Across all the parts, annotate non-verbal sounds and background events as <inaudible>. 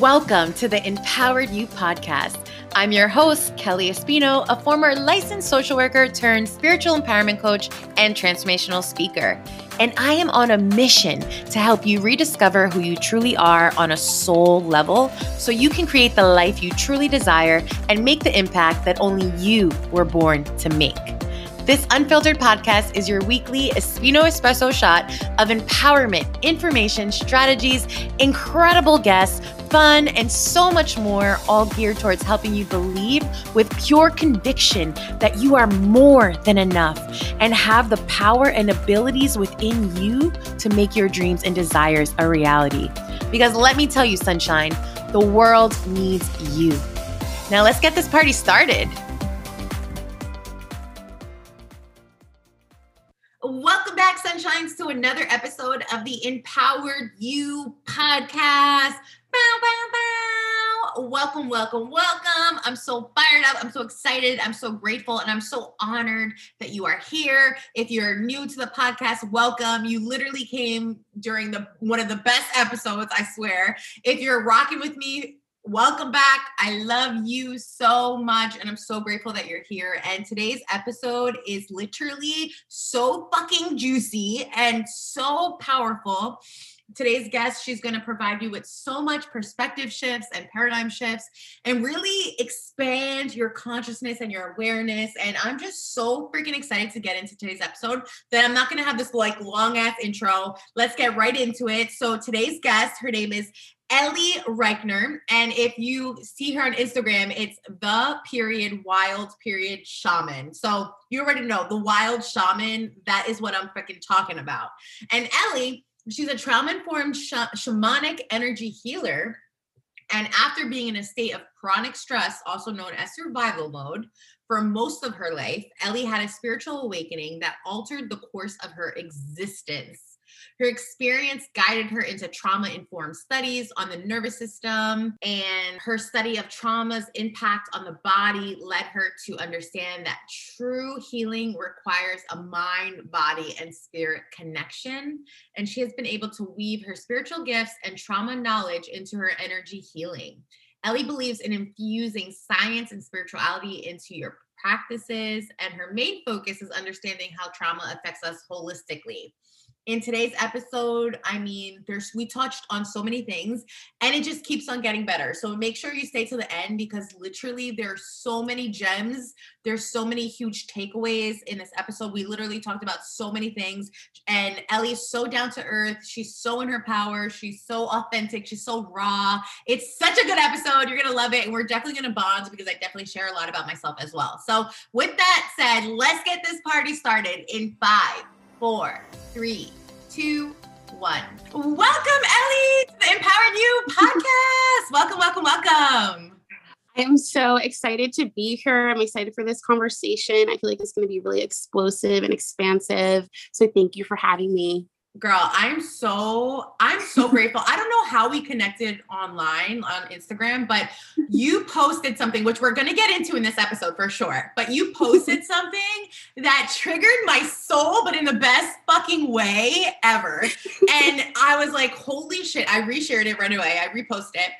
Welcome to the Empowered You podcast. I'm your host, Kelly Espino, a former licensed social worker turned spiritual empowerment coach and transformational speaker. And I am on a mission to help you rediscover who you truly are on a soul level so you can create the life you truly desire and make the impact that only you were born to make. This unfiltered podcast is your weekly Espino Espresso shot of empowerment, information, strategies, incredible guests, fun, and so much more, all geared towards helping you believe with pure conviction that you are more than enough and have the power and abilities within you to make your dreams and desires a reality. Because let me tell you, sunshine, the world needs you. Now let's get this party started. Welcome back, Sunshines, to another episode of the Empowered You podcast. Bow, bow, bow. Welcome, welcome, welcome. I'm so fired up. I'm so excited. I'm so grateful. And I'm so honored that you are here. If you're new to the podcast, welcome. You literally came during the one of the best episodes, I swear. If you're rocking with me, Welcome back. I love you so much, and I'm so grateful that you're here. And today's episode is literally so fucking juicy and so powerful. Today's guest, she's going to provide you with so much perspective shifts and paradigm shifts and really expand your consciousness and your awareness. And I'm just so freaking excited to get into today's episode that I'm not going to have this like long ass intro. Let's get right into it. So, today's guest, her name is Ellie Reichner. And if you see her on Instagram, it's the period wild period shaman. So you already know the wild shaman. That is what I'm freaking talking about. And Ellie, she's a trauma informed sh- shamanic energy healer. And after being in a state of chronic stress, also known as survival mode, for most of her life, Ellie had a spiritual awakening that altered the course of her existence. Her experience guided her into trauma informed studies on the nervous system, and her study of trauma's impact on the body led her to understand that true healing requires a mind, body, and spirit connection. And she has been able to weave her spiritual gifts and trauma knowledge into her energy healing. Ellie believes in infusing science and spirituality into your practices, and her main focus is understanding how trauma affects us holistically in today's episode i mean there's we touched on so many things and it just keeps on getting better. So make sure you stay to the end because literally there's so many gems there's so many huge takeaways in this episode. We literally talked about so many things and ellie is so down to earth. She's so in her power. She's so authentic. She's so raw. It's such a good episode. You're gonna love it and we're definitely gonna bond because i definitely share a lot about myself as well. So with that said let's get this party started in five four three two, one. Welcome, Ellie, to the Empowered You <laughs> podcast. welcome, welcome, welcome. I'm so excited to be here. I'm excited for this conversation. I feel like it's going to be really explosive and expansive. So thank you for having me girl i'm so i'm so <laughs> grateful i don't know how we connected online on instagram but you posted something which we're going to get into in this episode for sure but you posted <laughs> something that triggered my soul but in the best fucking way ever and <laughs> i was like holy shit i reshared it right away i reposted it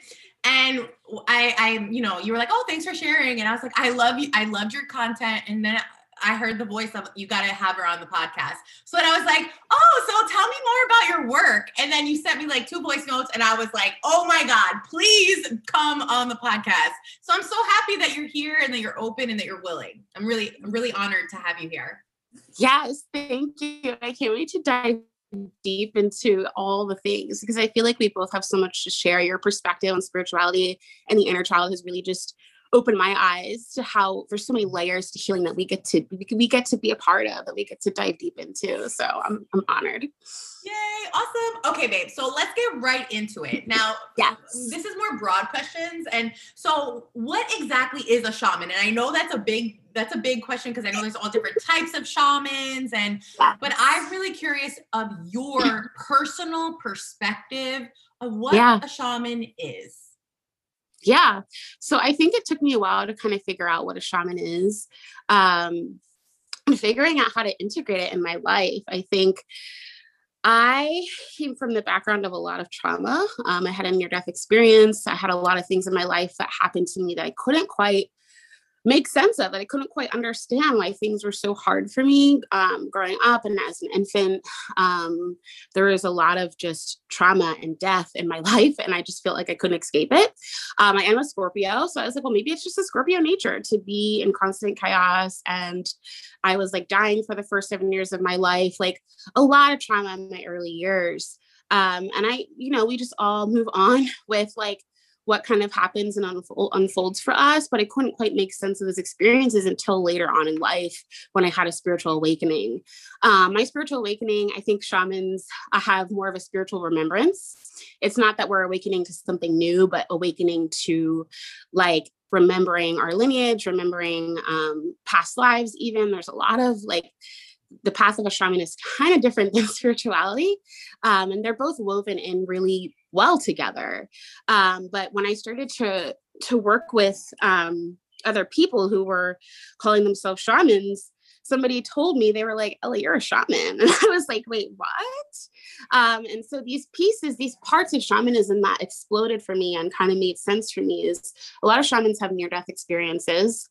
and I, I, you know, you were like, "Oh, thanks for sharing," and I was like, "I love you. I loved your content." And then I heard the voice of you got to have her on the podcast. So then I was like, oh, so tell me more about your work. And then you sent me like two voice notes, and I was like, oh my God, please come on the podcast. So I'm so happy that you're here and that you're open and that you're willing. I'm really, I'm really honored to have you here. Yes, thank you. I can't wait to dive deep into all the things because I feel like we both have so much to share. Your perspective on spirituality and the inner child has really just opened my eyes to how there's so many layers to healing that we get to we get to be a part of that we get to dive deep into so i'm, I'm honored yay awesome okay babe so let's get right into it now <laughs> yes. this is more broad questions and so what exactly is a shaman and i know that's a big that's a big question because i know there's all different types of shamans and yes. but i'm really curious of your <clears throat> personal perspective of what yeah. a shaman is yeah so i think it took me a while to kind of figure out what a shaman is um and figuring out how to integrate it in my life i think I came from the background of a lot of trauma. Um, I had a near death experience. I had a lot of things in my life that happened to me that I couldn't quite make sense of that I couldn't quite understand why things were so hard for me um, growing up and as an infant. Um, there was a lot of just trauma and death in my <laughs> life, and I just felt like I couldn't escape it. Um, I am a Scorpio, so I was like, well, maybe it's just a Scorpio nature to be in constant chaos. And I was like dying for the first seven years of my life, like a lot of trauma in my early years. Um, and I, you know, we just all move on <laughs> with like what kind of happens and unfold, unfolds for us. But I couldn't quite make sense of those experiences until later on in life when I had a spiritual awakening. Um, my spiritual awakening, I think shamans have more of a spiritual remembrance. It's not that we're awakening to something new, but awakening to like remembering our lineage, remembering um, past lives, even. There's a lot of like the path of a shaman is kind of different than <laughs> spirituality. Um, and they're both woven in really well together. Um, but when I started to to work with um, other people who were calling themselves shamans, somebody told me they were like, "Ella, you're a shaman," <laughs> and I was like, "Wait, what?" Um, and so these pieces, these parts of shamanism that exploded for me and kind of made sense for me is a lot of shamans have near death experiences,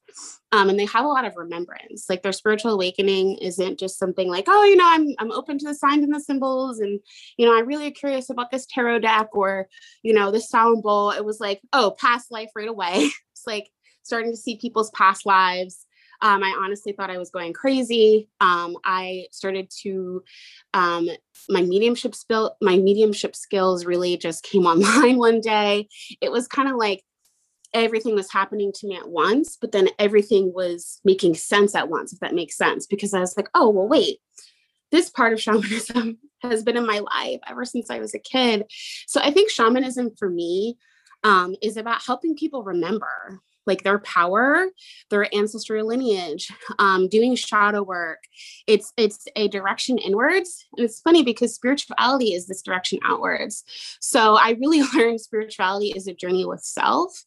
um, and they have a lot of remembrance. Like their spiritual awakening isn't just something like, "Oh, you know, I'm I'm open to the signs and the symbols, and you know, I'm really curious about this tarot deck or you know this sound bowl." It was like, "Oh, past life right away." <laughs> it's like starting to see people's past lives um, I honestly thought I was going crazy. Um, I started to um, my mediumship my mediumship skills really just came <laughs> online one day. It was kind of like everything was happening to me at once, but then everything was making sense at once, if that makes sense. Because I was like, oh well, wait, this part of <laughs> shamanism has been in my life ever since I was a kid. So I think shamanism for me um, is about helping people remember like their power, their ancestral lineage, um, doing shadow work. It's it's a direction inwards. And it's funny because spirituality is this direction outwards. So I really <laughs> learned spirituality is a journey with self.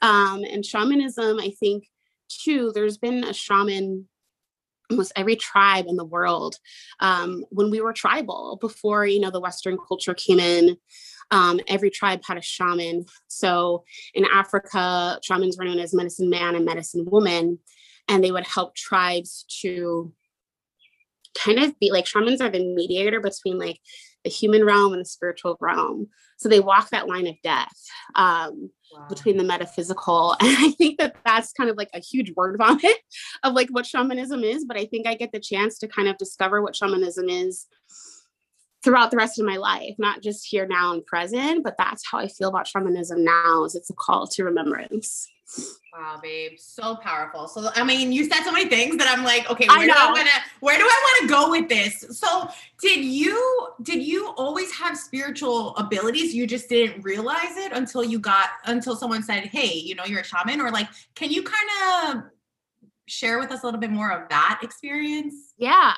Um, and shamanism, I think, too, there's been a shaman almost every tribe in the world um, when we were tribal before you know the western culture came in um, every tribe had a shaman. So in Africa, shamans were known as medicine man and medicine woman, and they would help tribes to kind of be like shamans are the mediator between like the human realm and the spiritual realm. So they walk that line of death um, wow. between the metaphysical. <laughs> And I think that that's kind of like a huge word vomit of like what shamanism is. But I think I get the chance to kind of discover what shamanism is throughout the rest of my life, not just here now and present, but that's how I feel about shamanism now is it's a call to remembrance. Wow, babe, so powerful. So I mean, you said so many things that I'm like, okay, where do I want to where do I want to go with this? So did you did you always have spiritual abilities? You just didn't realize it until you got until someone said, "Hey, you know, you're a shaman," or like, can you kind of share with us a little bit more of that experience? Yeah.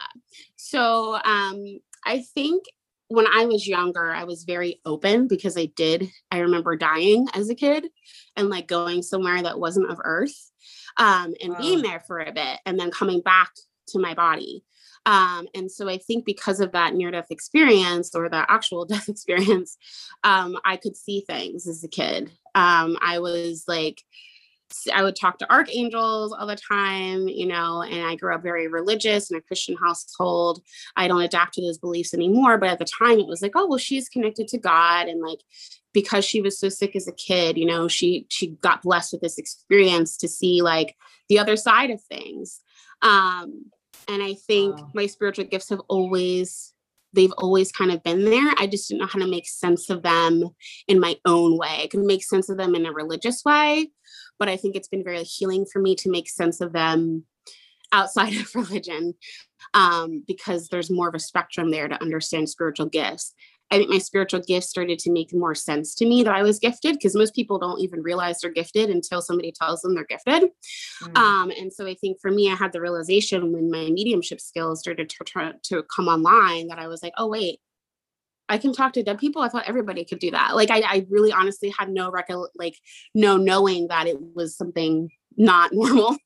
So um I think when I was younger, I was very open because I did. I remember dying as a kid and like going somewhere that wasn't of earth um, and wow. being there for a bit and then coming back to my body. Um, and so I think because of that near death experience or the actual <laughs> death experience, um, I could see things as a kid. Um, I was like, I would talk to archangels all the time, you know, and I grew up very religious in a Christian household. I don't adapt to those beliefs anymore, but at the time it was like, oh, well, she's connected to God and like because she was so sick as a kid, you know, she she got blessed with this experience to see like the other side of things. Um and I think wow. my spiritual gifts have always they've always kind of been there. I just didn't know how to make sense of them in my own way. I could make sense of them in a religious way, but I think it's been very healing for me to make sense of them outside <laughs> of religion um, because there's more of a spectrum there to understand spiritual gifts. I think my spiritual gifts started to make more sense to me that I was gifted because most people don't even realize they're gifted until somebody tells them they're gifted. Mm. Um, and so I think for me, I had the realization when my mediumship skills started to, to, to come online that I was like, oh, wait, I can talk to dead people. I thought everybody could do that. Like I, I really honestly had no recol like no knowing that it was something not <laughs> normal.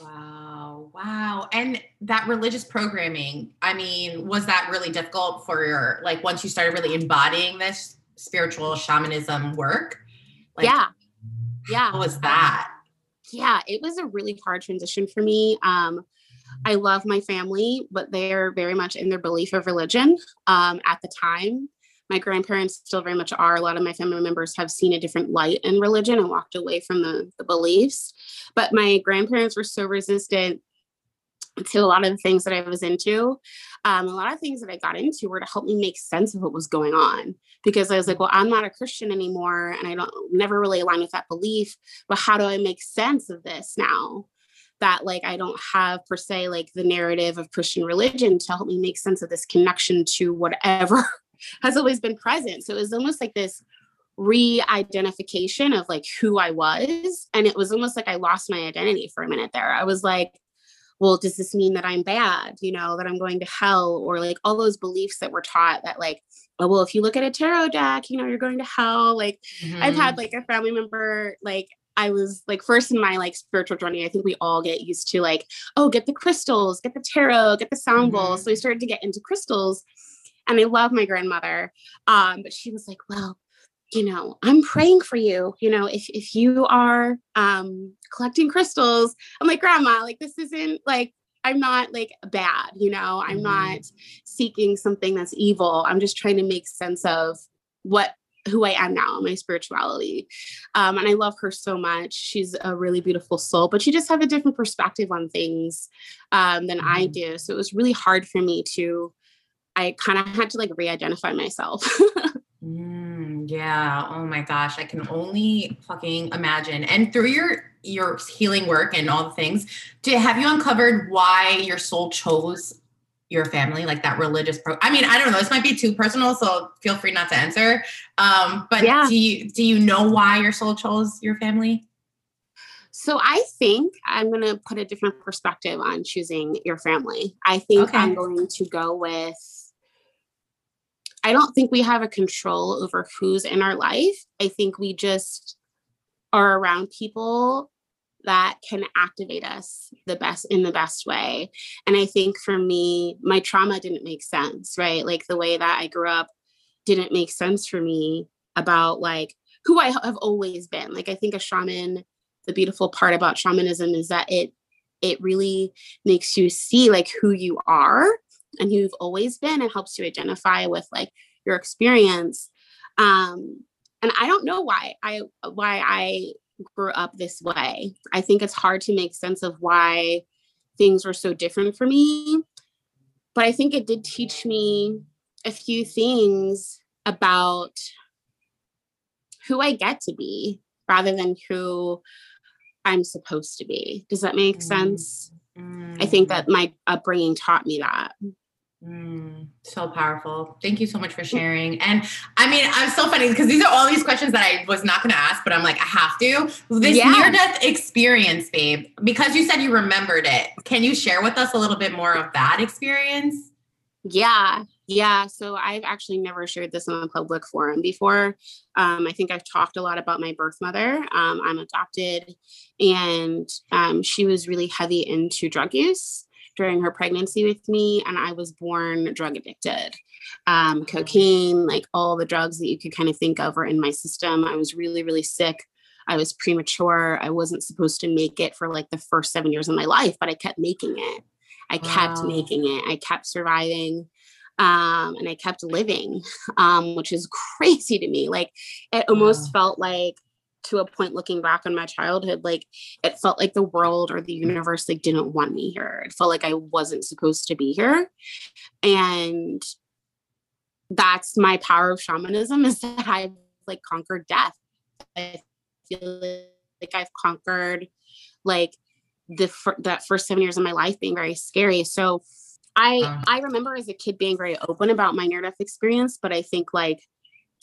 Wow. Wow. And that religious programming, I mean, was that really difficult for your, like, once you started really embodying this spiritual shamanism work? Like, yeah. Yeah. What was that? Yeah. It was a really hard transition for me. Um, I love my family, but they're very much in their belief of religion um, at the time my grandparents still very much are. A lot of my family members have seen a different light in religion and walked away from the, the beliefs. But my grandparents were so resistant to a lot of the things that I was into. Um, a lot of things that I got into were to help me make sense of what was going on because I was like, well, I'm not a Christian anymore and I don't never really align with that belief. But how do I make sense of this now? That like I don't have per se like the narrative of Christian religion to help me make sense of this connection to whatever <laughs> has always been present. So it was almost like this re-identification of like who I was. And it was almost like I lost my identity for a minute there. I was like, well, does this mean that I'm bad? You know, that I'm going to hell? Or like all those beliefs that were taught that like, oh, well, if you look at a tarot deck, you know, you're going to hell. Like mm-hmm. I've had mm-hmm. like a family member like I was like first in my like spiritual journey. I think we all get used to like, oh, get the crystals, get the tarot, get the sound mm-hmm. bowls. So we started to get into crystals and I love my grandmother. Um, but she was like, well, you know, I'm praying for you. You know, if if you are um collecting crystals, I'm like, grandma, like this isn't like I'm not like bad, you know, I'm mm-hmm. not seeking something that's evil. I'm just trying to make sense of what who I am now, my spirituality. Um, and I love her so much. She's a really beautiful soul, but she just have a different perspective on things um, than mm-hmm. I do. So it was really hard for me to I kind of had to like re-identify myself. mm, yeah. Oh my gosh. I can only fucking imagine. And through your your healing work and all the things, did have you uncovered why your soul chose your family, like that religious pro? I mean, I don't know. This might be too personal, so feel free not to answer. Um, but yeah. do you do you know why your soul chose your family? So I think I'm going to put a different perspective on choosing your family. I think okay. I'm going to go with I don't think we have a control over who's in our life. I think we just are around people that can activate us the best in the best way. And I think for me, my trauma didn't make sense, right? Like the way that I grew up didn't make sense for me about like who I have always been. Like I think a shaman, the beautiful part about shamanism is that it it really makes you see like who you are and who you've always been and helps you identify with like your experience um and i don't know why i why i grew up this way i think it's hard to make sense of why things were so different for me but i think it did teach me a few things about who i get to be rather than who i'm supposed to be does that make mm. sense mm. i think that my upbringing taught me that Mm, so powerful. Thank you so much for sharing. And I mean, I'm so funny because these are all these questions that I was not going to ask, but I'm like, I have to. This yeah. near death experience, babe, because you said you remembered it. Can you share with us a little bit more of that experience? Yeah. Yeah. So I've actually never shared this on a public forum before. Um, I think I've talked a lot about my birth mother. Um, I'm adopted, and um, she was really heavy into drug use during her pregnancy with me, and I was born drug addicted. Um, cocaine, like all the drugs that you could kind of think of were in my system. I was really, really sick. I was premature. I wasn't supposed to make it for like the first seven years of my life, but I kept making it. I wow. kept making it. I kept surviving. Um, and I kept living, <laughs> um, which is <laughs> crazy to me. Like it almost wow. felt like to a point looking back on my childhood like it felt like the world or the universe like didn't want me here. It felt like i wasn't supposed to be here. And that's my power of shamanism is <laughs> that i've like conquered death. I feel like i've conquered like the that first seven years of my life being very scary. So i uh. i remember as a kid being very open about my near death experience but i think like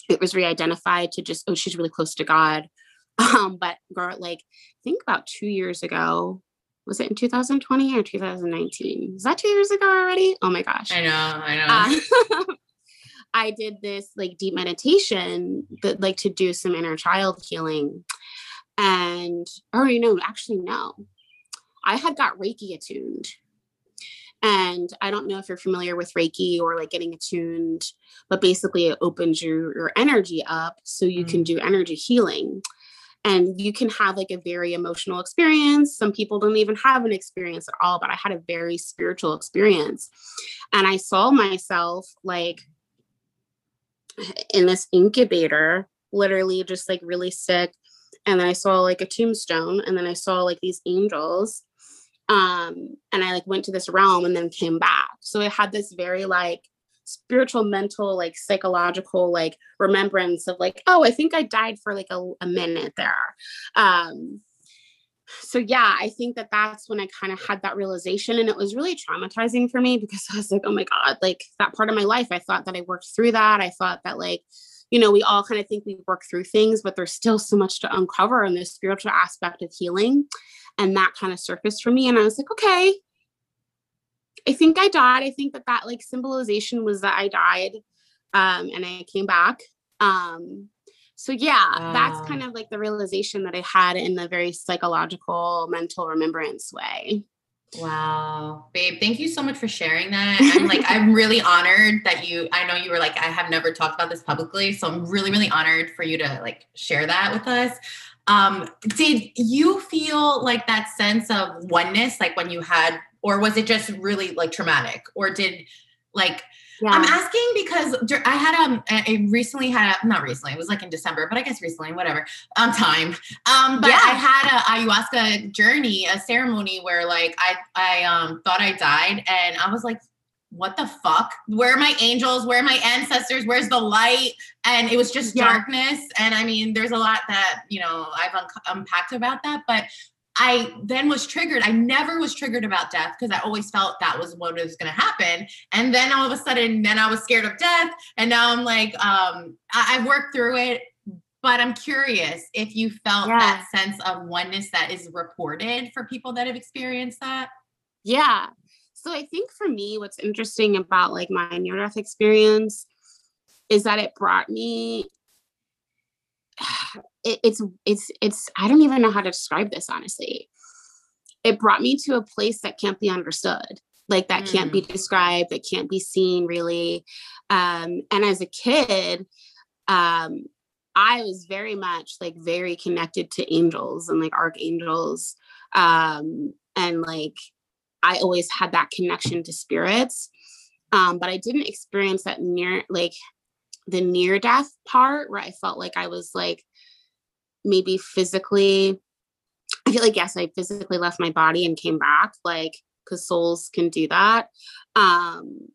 it was re-identified to just oh she's really close to god um, but girl, like I think about two years ago, was it in 2020 or 2019? Is that two years ago already? Oh my gosh. I know, I know. Uh, <laughs> I did this like deep meditation, but like to do some inner child healing. And or you know, actually no. I had got Reiki attuned. And I don't know if you're familiar with Reiki or like getting attuned, but basically it opens your, your energy up so you mm. can do energy healing. And you can have like a very emotional experience. Some people don't even have an experience at all, but I had a very spiritual experience. And I saw myself like <sighs> in this incubator, literally just like really sick. And then I saw like a tombstone, and then I saw like these angels um and i like went to this realm and then came back so it had this very like spiritual mental like psychological like remembrance of like oh i think i died for like a, a minute there. Um so yeah i think that that's when i kind of had that realization and it was really traumatizing for me because i was like oh my god like that part of my life i thought that i worked through that. I thought that like you know we all kind of think we work through things but there's still so much to uncover in this spiritual aspect of healing and that kind of surfaced for me and i was like okay i think i died i think that that like symbolization was that i died um and i came back um so yeah wow. that's kind of like the realization that i had in the very psychological mental remembrance way Wow, babe, thank you so much for sharing that. I'm like, I'm <laughs> really honored that you, I know you were like, I have never talked about this publicly. So I'm really, really honored for you to like share that with us. Um, did you feel like that sense of oneness, like when you had, or was it just really like traumatic? Or did like, yeah. I'm asking because I had um I recently had a, not recently it was like in December but I guess recently whatever on time um but yeah. I had a ayahuasca journey a ceremony where like I I um thought I died and I was like what the fuck? Where are my angels? Where are my ancestors? Where's the light? And it was just yeah. darkness. And I mean, there's a lot that, you know, I've un- unpacked about that. But I then was triggered. I never was triggered about death because I always felt that was what was going to happen. And then all of a sudden, then I was scared of death. And now I'm like, um, I- have worked through it. But I'm curious if you felt yeah. that sense of oneness that is reported for people that have experienced that. Yeah, so I think for me, what's interesting about like my near death experience is that it brought me. It, it's it's it's I don't even know how to describe this honestly. It brought me to a place that can't be understood, like that mm. can't be mm. described, that can't be seen really. Um, and as a kid, um, I was very much like very connected to angels and like archangels, um, and like I always had that connection to spirits. Um, but I didn't experience that near like the near death part where I felt like I was like maybe physically I feel like yes, I physically left my body and came back, like because souls can do that. Um,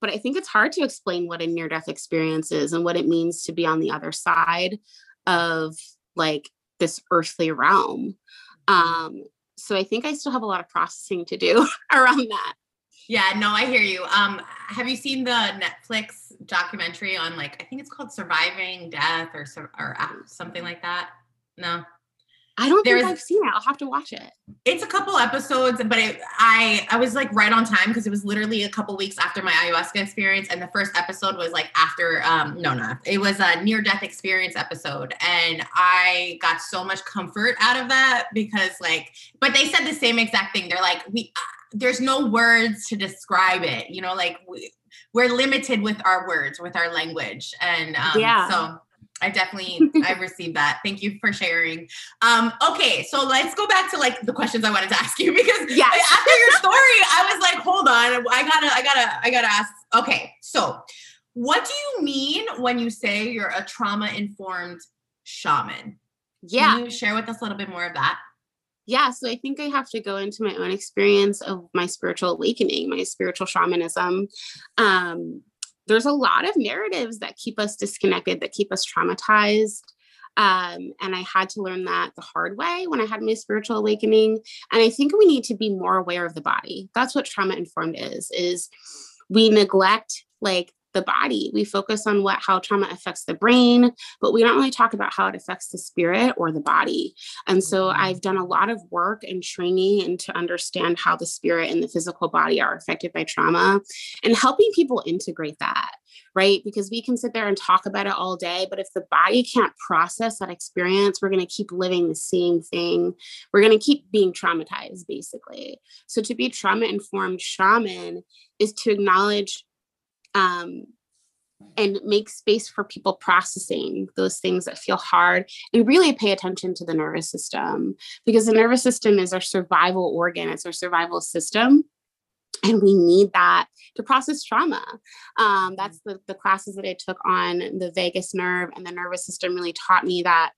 but I think it's hard to explain what a near death experience is and what it means to be on the other side of like this earthly realm. Um, so I think I still have a lot of processing to do <laughs> around that. Yeah, no, I hear you. Um, have you seen the Netflix documentary on like I think it's called Surviving Death or or uh, something like that? No. I don't There's, think I've seen it. I'll have to watch it. It's a couple episodes, but it, I I was like right on time because it was literally a couple weeks after my ayahuasca experience, and the first episode was like after um no no it was a near death experience episode, and I got so much comfort out of that because like, but they said the same exact thing. They're like we uh, there's no words to describe it, you know, like we, we're limited with our words with our language, and um, yeah, so I definitely I <laughs> received that. Thank you for sharing. Um, okay, so let's go back to like the questions I wanted to <laughs> ask you because yes. after your story, I was like, hold on, I gotta, I gotta, I gotta ask. Okay, so what do you mean when you say you're a trauma-informed shaman? Yeah. Can you share with us a little bit more of that? Yeah, so I think I have to go into my own experience of my spiritual awakening, my spiritual shamanism. Um, there's a lot of narratives that keep us disconnected, that keep us traumatized. Um, and I had to learn that the hard way when I had my spiritual awakening. And I think we need to be more aware of the body. That's what trauma informed is, is we neglect like the body. We focus on what how trauma affects the brain, but we don't really talk about how it affects the spirit or the body. And so mm-hmm. I've done a lot of work and training and to understand how the spirit and the physical body are affected by trauma and helping people integrate that right? Because we can sit there and talk about it all day, but if the body can't process that experience, we're going to keep living the same thing. We're going to keep being traumatized, basically. So, to be trauma informed shaman is to acknowledge um, and make space for people processing those things that feel hard and really pay attention to the nervous system because the nervous system is our survival organ, it's our survival system. And we need that to process trauma. Um, that's the, the classes that I took on the vagus nerve and the nervous system really taught me that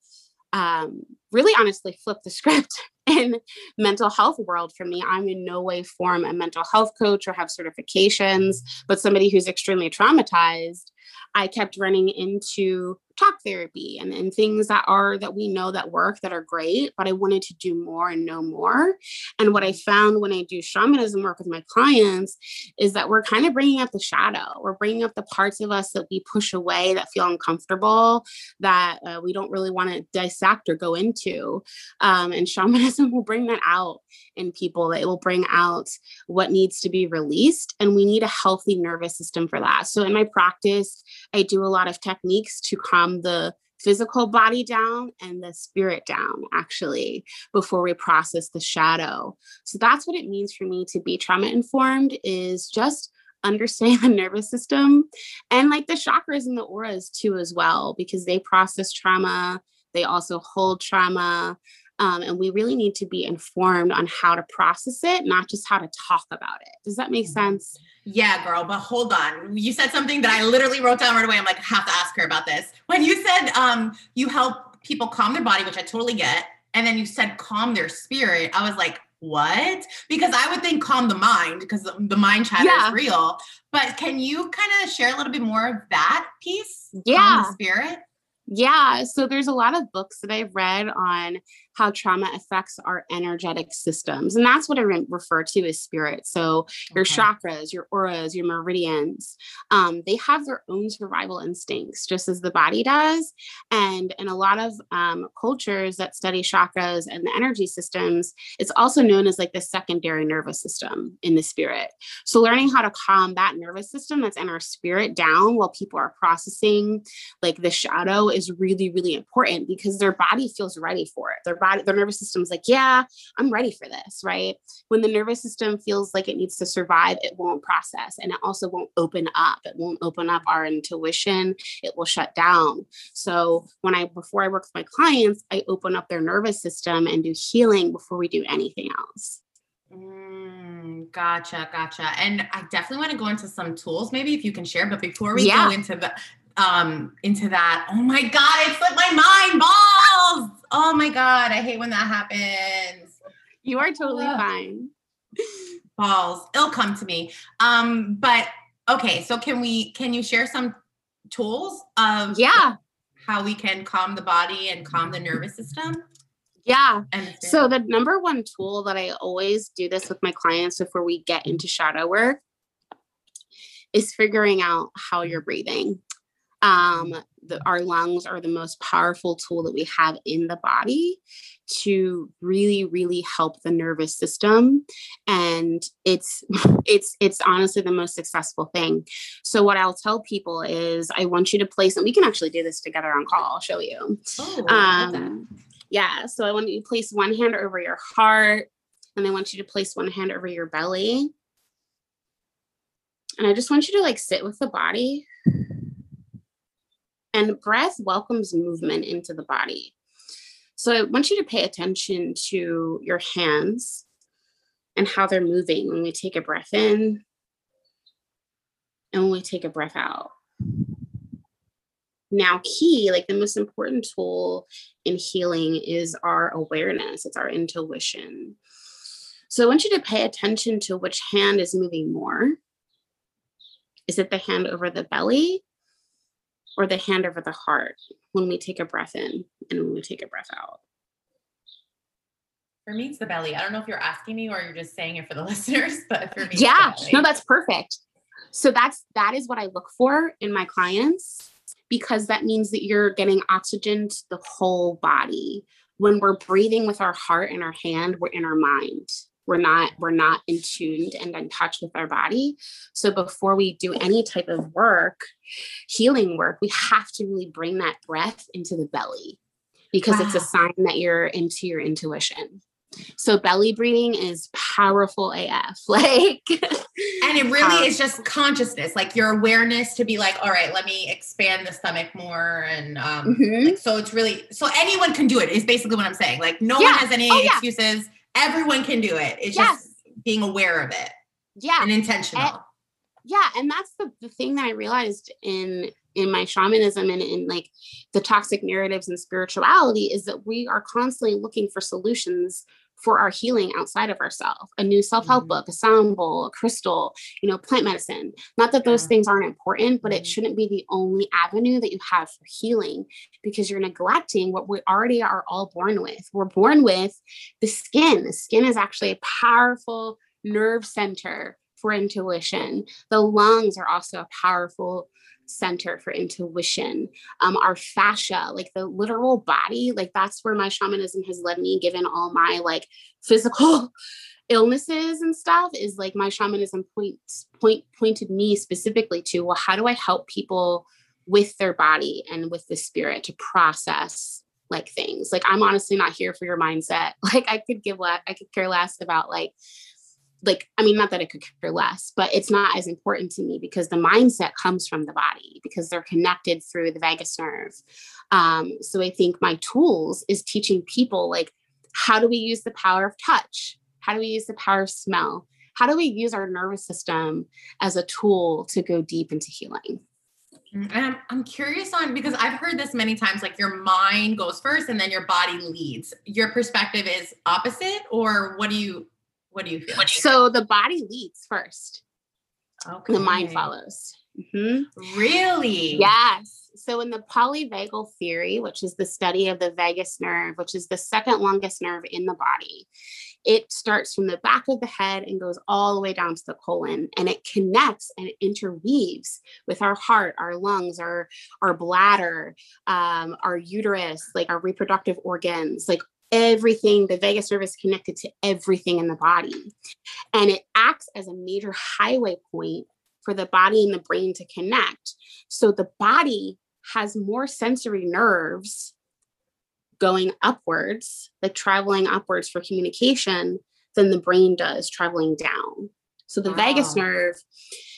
um, really honestly flip the <laughs> script <laughs> in mental health world for me. I'm in no way form a mental health coach or have certifications but somebody who's extremely traumatized i kept running into talk therapy and, and things that are that we know that work that are great but i wanted to do more and know more. And what i found when i do shamanism work with my clients is that we're kind of bringing up the shadow. We're bringing up the parts of us that we push away that feel uncomfortable that uh, we don't really want to dissect or go into. Um, and <laughs> shamanism will bring that out in people. It will bring out what needs to be released and we need a healthy nervous system for that. So in my practice i do a lot of techniques to calm the physical body down and the spirit down actually before we process the shadow so that's what it means for me to be trauma informed is just understand <laughs> the nervous system and like the chakras and the auras too as well because they process trauma they also hold trauma um, and we really need to be informed on how to process it, not just how to talk about it. Does that make mm-hmm. sense? Yeah, girl, but hold on. You said something that I literally wrote down right away. I'm like, I have to ask her about this. When you said um, you help people calm their body, which I totally get, and then you said calm their spirit, I was like, what? Because I would think calm the mind because the mind chatter yeah. is real. But can you kind of share a little bit more of that piece? Yeah. spirit? Yeah. So there's a lot of books that I've read on how trauma affects our energetic systems. And that's what I re- refer to as spirit. So your okay. chakras, your auras, your meridians, um, they have their own survival instincts, just as the body does. And in a lot of um, cultures that study chakras and the energy systems, it's also known as like the secondary nervous system in the spirit. So learning how to calm that nervous system that's in our spirit down while people are processing like the shadow is really, really important because their body feels ready for it. Their body, their nervous system is like, yeah, I'm ready for this, right? When the nervous system feels like it needs to survive, it won't process and it also won't open up. It won't open up our intuition. It will shut down. So when I, before I work with my clients, I open up their nervous system and do healing before we do anything else. Mm, gotcha, gotcha. And I definitely want to go into some tools, maybe if you can share. But before we yeah. go into the um into that. Oh my god, it slipped my mind. Balls. Oh my god, I hate when that happens. You are totally Ugh. fine. Balls. It'll come to me. Um, but okay, so can we can you share some tools of yeah how we can calm the body and calm the nervous system? Yeah. So the number one tool that I always do this with my clients before we get into shadow work is figuring out how you're breathing. Um, the, our lungs are the most powerful tool that we have in the body to really really help the nervous system. And it's <laughs> it's it's honestly the most successful thing. So what i'll tell people is i want you to place and we can actually do this together on call i'll show you. Oh, um, yeah so i want you to place one hand over your heart and i want you to place one hand over your belly. And i just want you to like sit with the body and breath welcomes movement into the body. So I want you to pay attention to your hands and how they're moving when we take a breath in and when we take a breath out. Now, key, like the most important tool in healing is our awareness, it's our intuition. So I want you to pay attention to which hand is moving more. Is it the hand over the belly or the hand over the heart when we take a breath in and when we take a breath out? For me, it's the belly. I don't know if you're asking me or you're just saying it for the <laughs> listeners, but for me, yeah, no, that's perfect. So that's that is what I look for in my clients because that means that you're getting oxygen to the whole body. When we're breathing with our heart and our hand, we're in our mind we're not we're not in tuned and in touch with our body so before we do any type of work healing work we have to really bring that breath into the belly because wow. it's a sign that you're into your intuition so belly breathing is powerful af <laughs> like and it really is just consciousness like your awareness to be like all right let me expand the stomach more and um mm-hmm. like, so it's really so anyone can do it is basically what i'm saying like no yeah. one has any oh, excuses yeah everyone can do it. It's yes. just being aware of it. Yeah. And intentional. And, yeah. And that's the, the thing that I realized in in my shamanism and in like the toxic narratives and spirituality is that we are constantly looking for solutions for our healing outside of ourselves a new self-help mm-hmm. book a sound bowl a crystal you know plant medicine not that those yeah. things aren't important but mm-hmm. it shouldn't be the only avenue that you have for healing because you're neglecting what we already are all born with we're born with the skin the skin is actually a powerful nerve center for intuition. The lungs are also a powerful center for intuition. Um, our fascia like the literal body like that's where my shamanism has led me given all my like physical <laughs> illnesses and stuff is like my shamanism points point pointed me specifically to well how do i help people with their body and with the spirit to process like things? Like i'm honestly not here for your mindset. <laughs> Like i could give less i could care less about like like i mean not that i could care less but it's not as important to me because the mindset comes from the body because they're connected through the vagus nerve. Um, so i think my tools is teaching people like how do we use the power of touch? How do we use the power of smell? How do we use our nervous system as a tool to go deep into healing? Mm, and I'm, I'm curious on because I've heard this many times like your mind goes first and then your body leads. Your perspective is opposite, or what do you what do you feel? So the body leads first. Okay. The mind follows. Mm-hmm. Really? Yes. So in the polyvagal theory, which is the study of the vagus nerve, which is the second longest nerve in the body, it starts from the back of the head and goes all the way down to the colon and it connects and it interweaves with our heart our lungs our our bladder um, our uterus like our reproductive organs like everything, the vagus nerve is connected to everything in the body. And it acts as a major highway point for the body and the brain to connect. So the body has more sensory nerves going upwards, like traveling upwards for communication, than the brain does traveling down. So the wow. vagus nerve,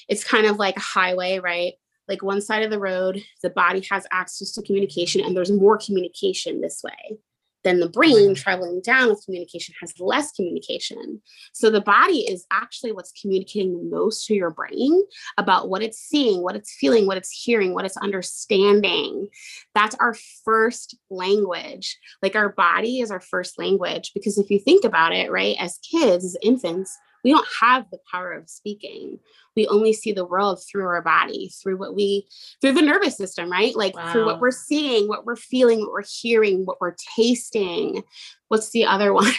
it's kind of like a highway, right? Like one side of the road, the body has access to communication, and there's more communication this way then the oh brain traveling down with communication has less communication. So the body is actually what's communicating the most to your brain about what it's seeing, what it's feeling, what it's hearing, what it's understanding. That's our first language. Like our body is our first language. Because if you think about it, right, as kids, as infants, we don't have the power of speaking we only see the world through our body through what we through the nervous system right like wow. through what we're seeing what we're feeling what we're hearing what we're tasting what's the other <laughs> one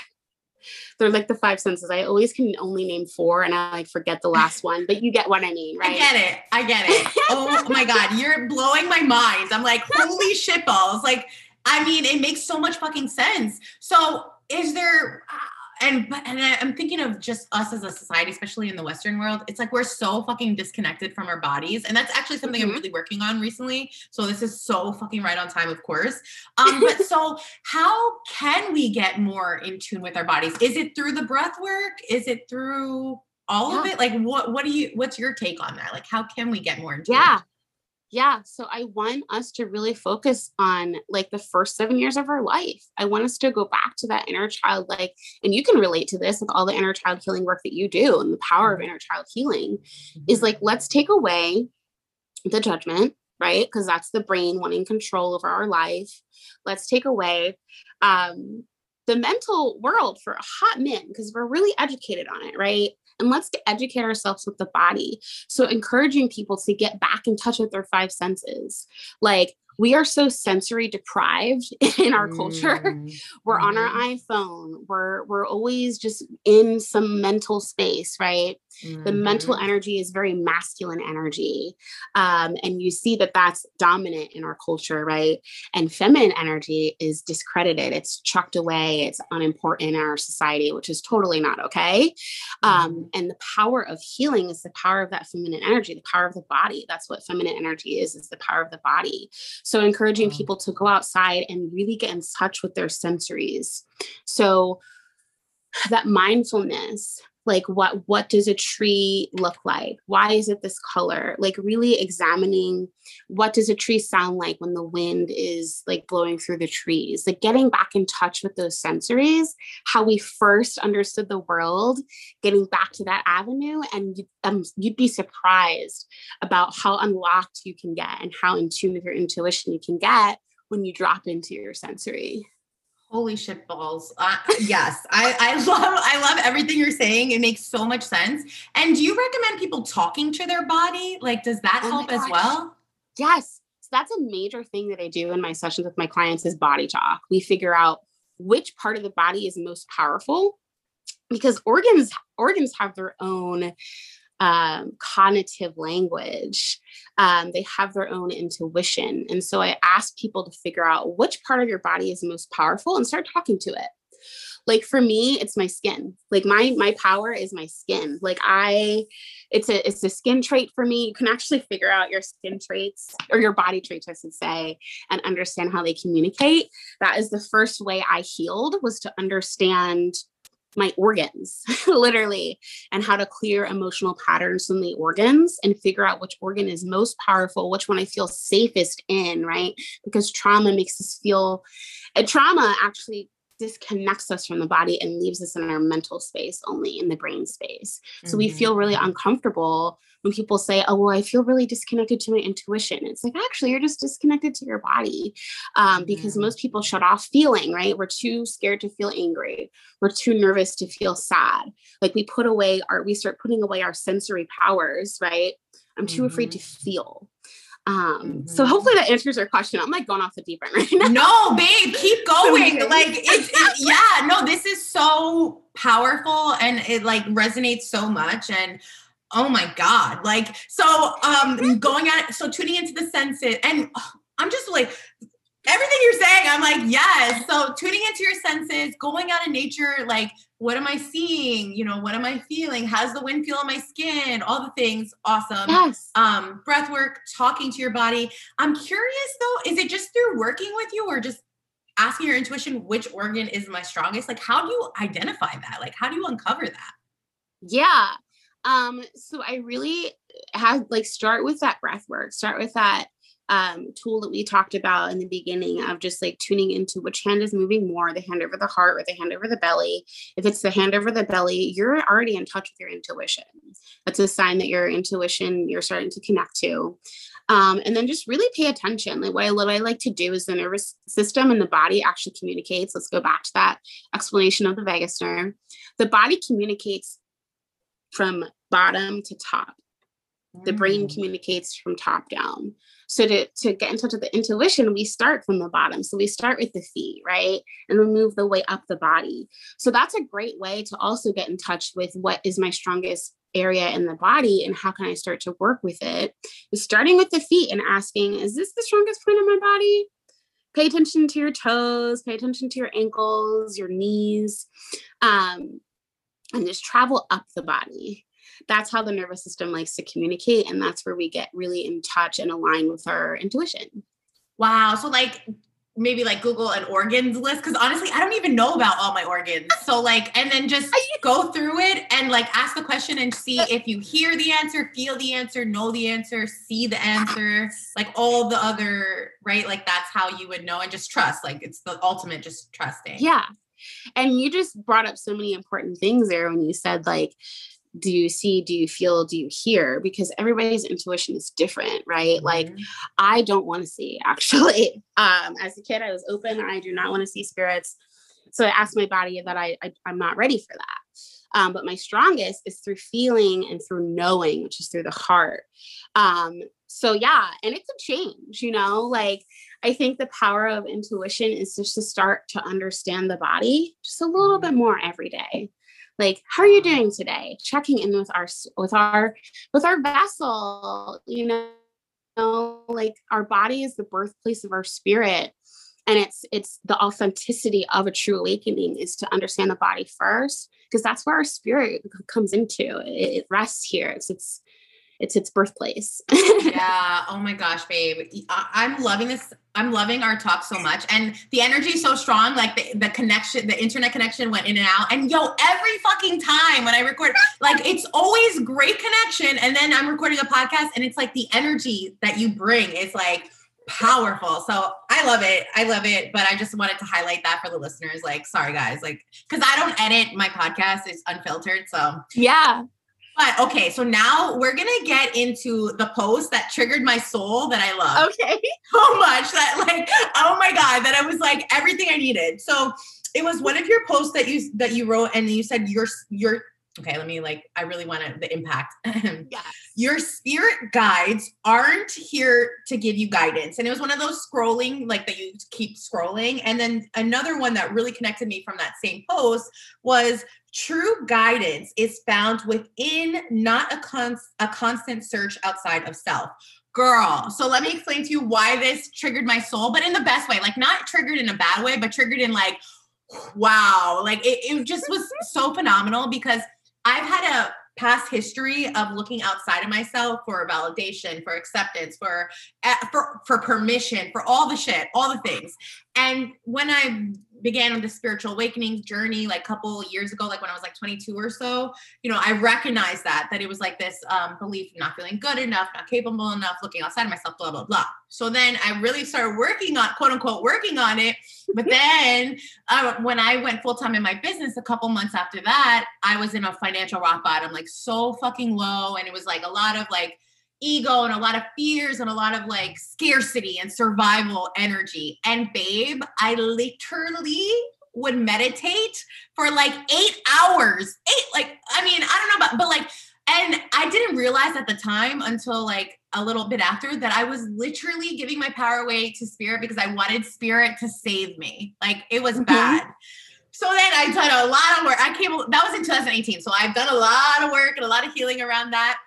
they're like the five senses. I always can only name four and I like forget the last one, but you get what I mean, right? I get it. I get it. oh my God. You're blowing my mind. I'm like, holy shit balls. Like, I mean, it makes so much fucking sense. So is there and and I'm thinking of just us as a society, especially in the Western world. It's like we're so fucking disconnected from our bodies, and that's actually something mm-hmm. I'm really working on recently. So this is so fucking right on time, of course. Um, but so <laughs> how can we get more in tune with our bodies? Is it through the breath work? Is it through all yeah. of it? Like, what what do you? What's your take on that? Like, how can we get more in tune? Yeah yeah so i want us to really focus on like the first seven years of our life. I want us to go back to that inner child like and you can relate to this with all the inner child healing work that you do and the power of mm-hmm. inner child healing is like let's take away the judgment right? Because that's the brain wanting control over our life. Let's take away um the mental world for a hot minute because we're really educated on it right and let's educate ourselves with the body. So, encouraging people to get back in touch with their five senses. Like, we are so sensory deprived <laughs> in our culture. Mm, <laughs> We're on our mhm, iPhone. We're we're always just in some mental space, right? The mental mhm. energy is very masculine energy. Um, and you see that that's dominant in our culture, right? And feminine energy is discredited, it's chucked away, it's unimportant in our society, which is totally not okay. Um, and the power of healing is the power of that feminine energy, the power of the body. That's what feminine energy is, is the power of the body. So encouraging mm-hmm. people to go outside and really get in touch with their sensories. So <sighs> that mindfulness like what what does a tree look like? Why is it this color? Like really examining what does a tree sound like when the wind is like blowing through the trees? Like getting back in touch with those sensories how we first understood the world getting back to that avenue and you, um, you'd be surprised about how unlocked you can get and how in tune with your intuition you can get when you drop into your sensory Holy shit balls. <laughs> Uh, yes, I, I love I love everything you're saying. It makes so much sense. And do you recommend people talking to their body? Like, does that Oh help as well? Yes. So that's a major thing that I do in my sessions with my clients is body talk. We figure out which part of the body is most powerful because organs organs have their own um, cognitive language. Um, they have their own intuition. And so I ask people to figure out which part of your body is most powerful and start talking to it like for me it's my skin like my my power is my skin like i it's a it's a skin trait for me you can actually figure out your skin traits or your body traits i should say and understand how they communicate that is the first way i healed was to understand my organs <laughs> literally and how to clear emotional patterns from the organs and figure out which organ is most powerful which one i feel safest in right because trauma makes us feel trauma actually disconnects us from the body and leaves us in our mental space only in the brain space. So we Mhm. feel really uncomfortable when people say, Oh, well, I feel really disconnected to my intuition. It's like, actually, you're just disconnected to your body um, because Mhm. most people shut off feeling, right? We're too scared to feel angry. We're too nervous to feel sad. Like we put away our, we start putting away our sensory powers, right? I'm too afraid to feel. Um, so Mhm. hopefully that answers your question. I'm like going off the deep end right <laughs> now. no, babe, keep <laughs> going. Like it's it, yeah, no, this is so powerful and it like resonates so much. And oh my God. Like, so um going at so tuning into the senses, and oh, I'm just like everything you're saying, I'm like, yes. So tuning into your senses, going out in nature, like what am I seeing? You know, what am I feeling? How's the wind feel on my skin? All the things. Awesome Yes. um, breath work, talking to your body. I'm curious though, is it just through working with you or just asking your intuition which organ is my strongest? Like, how do you identify that? Like, how do you uncover that? Yeah. Um, so I really have like start with that breath work, start with that um tool that we talked about in the beginning of just like tuning into which hand is moving more, the hand over the heart or the hand over the belly. If it's the hand over the belly, you're already in touch with your intuition. That's a sign that your intuition you're starting to connect to. Um, and then just really pay attention. Like what I, what I like to do is the nervous system and the body actually communicates. Let's go back to that explanation of the vagus nerve. The body communicates from bottom to top. The brain Mm. communicates from top down. So to, to get in touch with the intuition, we start from the bottom. So we start with the feet, right? And we move the way up the body. So that's a great way to also get in touch with what is my strongest area in the body and how can I start to work with it. Is starting with the feet and asking, is this the strongest point of my body? Pay attention to your toes, pay attention to your ankles, your knees, um, and just travel up the body that's how the nervous system likes to communicate and that's where we get really in touch and align with our intuition Wow. So like maybe like Google an organs list because honestly, I don't even know about all my organs. So like, and then just go through it and like ask the question and see if you hear the answer, feel the answer, know the answer, see the answer, like all the other right. Like that's how you would know and just trust. Like it's the ultimate, just trusting. yeah and you just brought up so many important things there when you said like do you see do you feel do you hear because everybody's intuition is different right like Mhm. I don't want to see <laughs> actually. Um, as a kid, I was open. I do not want to see spirits. So I asked my body that I, I I'm not ready for that. Um, but my strongest is through feeling and through knowing, which is through the heart. Um, so yeah, and it's a change, you know, like I think the power of intuition is just to start to understand the body just a little bit more every day. Like, how are you doing today? Checking in with our with our with our vessel, you know, like our body is the birthplace of our spirit. And it's it's the authenticity of a true awakening is to understand the body first because that's where our spirit comes into. It, it rests here. It's it's it's its birthplace. <laughs> Yeah. Oh my gosh babe. I'm loving this i'm loving our talk so much and the energy is so strong like the, the connection the internet connection went in and out and yo every fucking time when i record like it's always great connection and then i'm recording a podcast and it's like the energy that you bring is like powerful. So I love it. I love it. But I just wanted to highlight that for the listeners. Like, sorry guys, like, because I don't edit my podcast, it's unfiltered. So yeah. But okay, so now we're gonna get into the post that triggered my soul that I love. Okay. <laughs> So much that like, oh my God, that I was like everything I needed. So it was one of your posts that you that you wrote and you said your your okay, let me like, I really want the impact. <laughs> yeah. Your spirit guides aren't here to give you guidance. And it was one of those scrolling, like that you keep scrolling. And then another one that really connected me from that same post was true guidance is found within, not a, con- a constant search outside of self girl. So let me explain to you why this triggered my soul, but in the best way, like not triggered in a bad way, but triggered in like, wow, like it, it just was so phenomenal because I've had a past history of looking outside of myself for validation, for acceptance, for for for permission, for all the shit, all the things. And when I began on the spiritual awakening journey like a couple years ago like when i was like 22 or so you know i recognized that that it was like this um, belief not feeling good enough not capable enough looking outside of myself blah blah blah. So then i really started working on quote unquote working on it. But <laughs> then uh, when i went full-time in my business a couple months after that i was in a financial rock bottom like so fucking low. And it was like a lot of like ego and a lot of fears and a lot of like scarcity and survival energy. And babe, I literally would meditate for like eight hours. Eight, like, I mean, I don't know about, but like, and I didn't realize at the time until like a little bit after that I was literally giving my power away to spirit because I wanted spirit to save me. Like it was mm-hmm. bad. So then I done a lot of work. I came, that was in 2018. So I've done a lot of work and a lot of healing around that.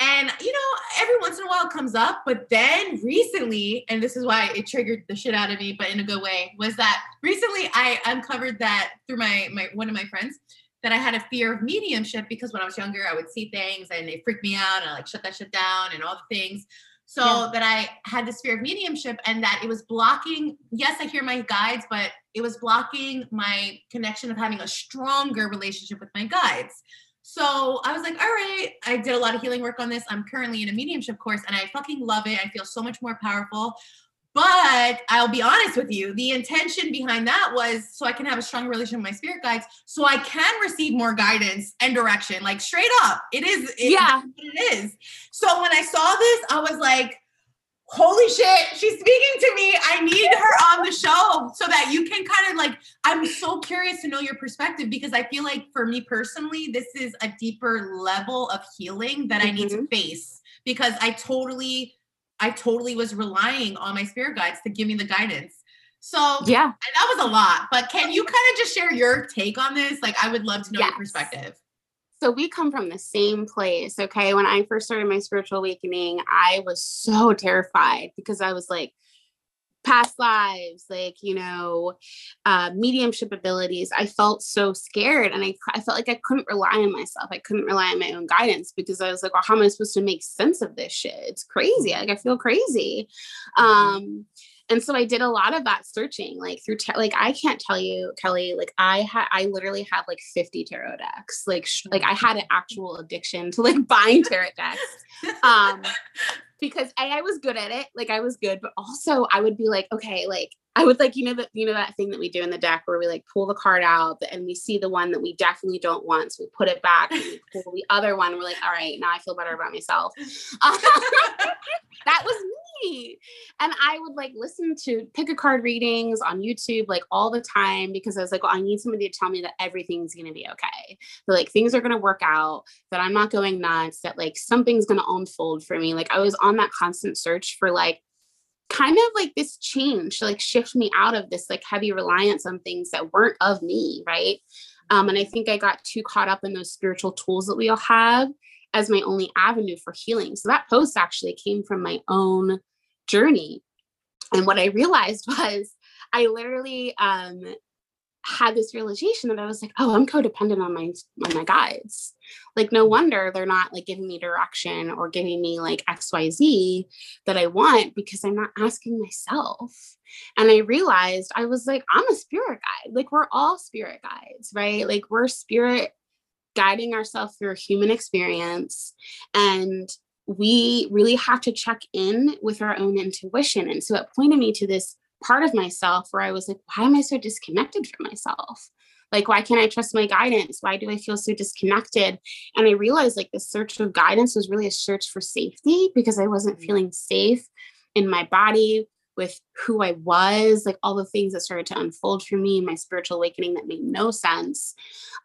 And you know, every once in a while it comes up, but then recently, and this is why it triggered the shit out of me, but in a good way, was that recently I uncovered that through my my one of my friends that I had a fear of mediumship because when I was younger, I would see things and it freaked me out and I like shut that shit down and all the things. So yeah. that I had this fear of mediumship and that it was blocking. Yes, I hear my guides, but it was blocking my connection of having a stronger relationship with my guides. So I was like, all right, I did a lot of healing work on this. I'm currently in a mediumship course and I fucking love it. I feel so much more powerful. But I'll be honest with you, the intention behind that was so I can have a strong relationship with my spirit guides, so I can receive more guidance and direction. Like straight up, it is. It, yeah, it is. So when I saw this, I was like, holy shit, she's speaking to me. I need her on the show so that you can kind of like, I'm so curious to know your perspective because I feel like for me personally, this is a deeper level of healing that mm-hmm. I need to mm-hmm. face because I totally, I totally was relying on my spirit guides to give me the guidance. So yeah, that was a lot. But can you kind of just share your take on this? Like, I would love to know yes. your perspective so we come from the same place okay? When i first started my spiritual awakening i was so terrified because i was like past lives like you know uh, mediumship abilities. I felt so scared and I, I felt like i couldn't rely on myself. I couldn't rely on my own guidance because i was like well how am i supposed to make sense of this shit? It's crazy. Like i feel crazy. Mm-hmm. um and so i did a lot of that searching like through te- like i can't tell you kelly like i had i literally have like 50 tarot decks like sh- like i had an actual addiction to like buying tarot decks <laughs> um because A, I was good at it, like I was good, but also I would be like, okay, like I would like, you know, that you know that thing that we do in the deck where we like pull the card out and we see the one that we definitely don't want. So we put it back and we <laughs> pull the other one. We're like, all right, now I feel better about myself. <laughs> that was me. And I would like listen to pick a card readings on YouTube like all the time because I was like, well, I need somebody to tell me that everything's gonna be okay. That like things are gonna work out, that I'm not going nuts, that like something's gonna unfold for me. Like I was on that constant search for like kind of like this change to like shift me out of this like heavy reliance on things that weren't of me right? Um, and i think i got too caught up in those spiritual tools that we all have as my only avenue for healing. So that post actually came from my own journey. And what i realized <laughs> was i literally um, had this realization that I was like, oh, I'm codependent on my on my guides. Like, no wonder they're not like giving me direction or giving me like XYZ that I want because I'm not asking myself. And I realized I was like, I'm a spirit guide. Like, we're all spirit guides, right? Like, we're spirit guiding ourselves through a human experience. And we really have to check in with our own intuition. And so it pointed me to this part of myself where I was like, why am I so disconnected from myself? Like, why can't I trust my guidance? Why do I feel so disconnected? And I realized like the search of guidance was really a search for safety because I wasn't mm. feeling safe in my body with who I was, like all the things that started to unfold for me my spiritual awakening that made no sense.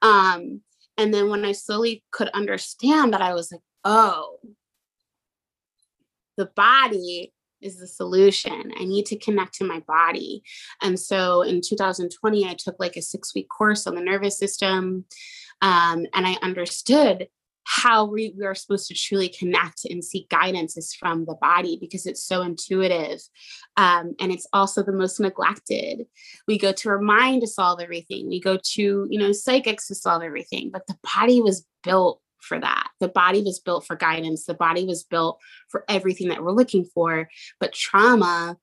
Um, and then when I slowly could understand that, I was like, oh, the body is the solution. I need to connect to my body. And so in 2020, I took like a six week course on the nervous system. Um, and I understood how we, we are supposed to truly connect and seek guidance is from the body because it's so intuitive um, and it's also the most neglected we go to our mind to solve everything we go to you know psychics to solve everything but the body was built for that. The body was built for guidance. The body was built for everything that we're looking for. But trauma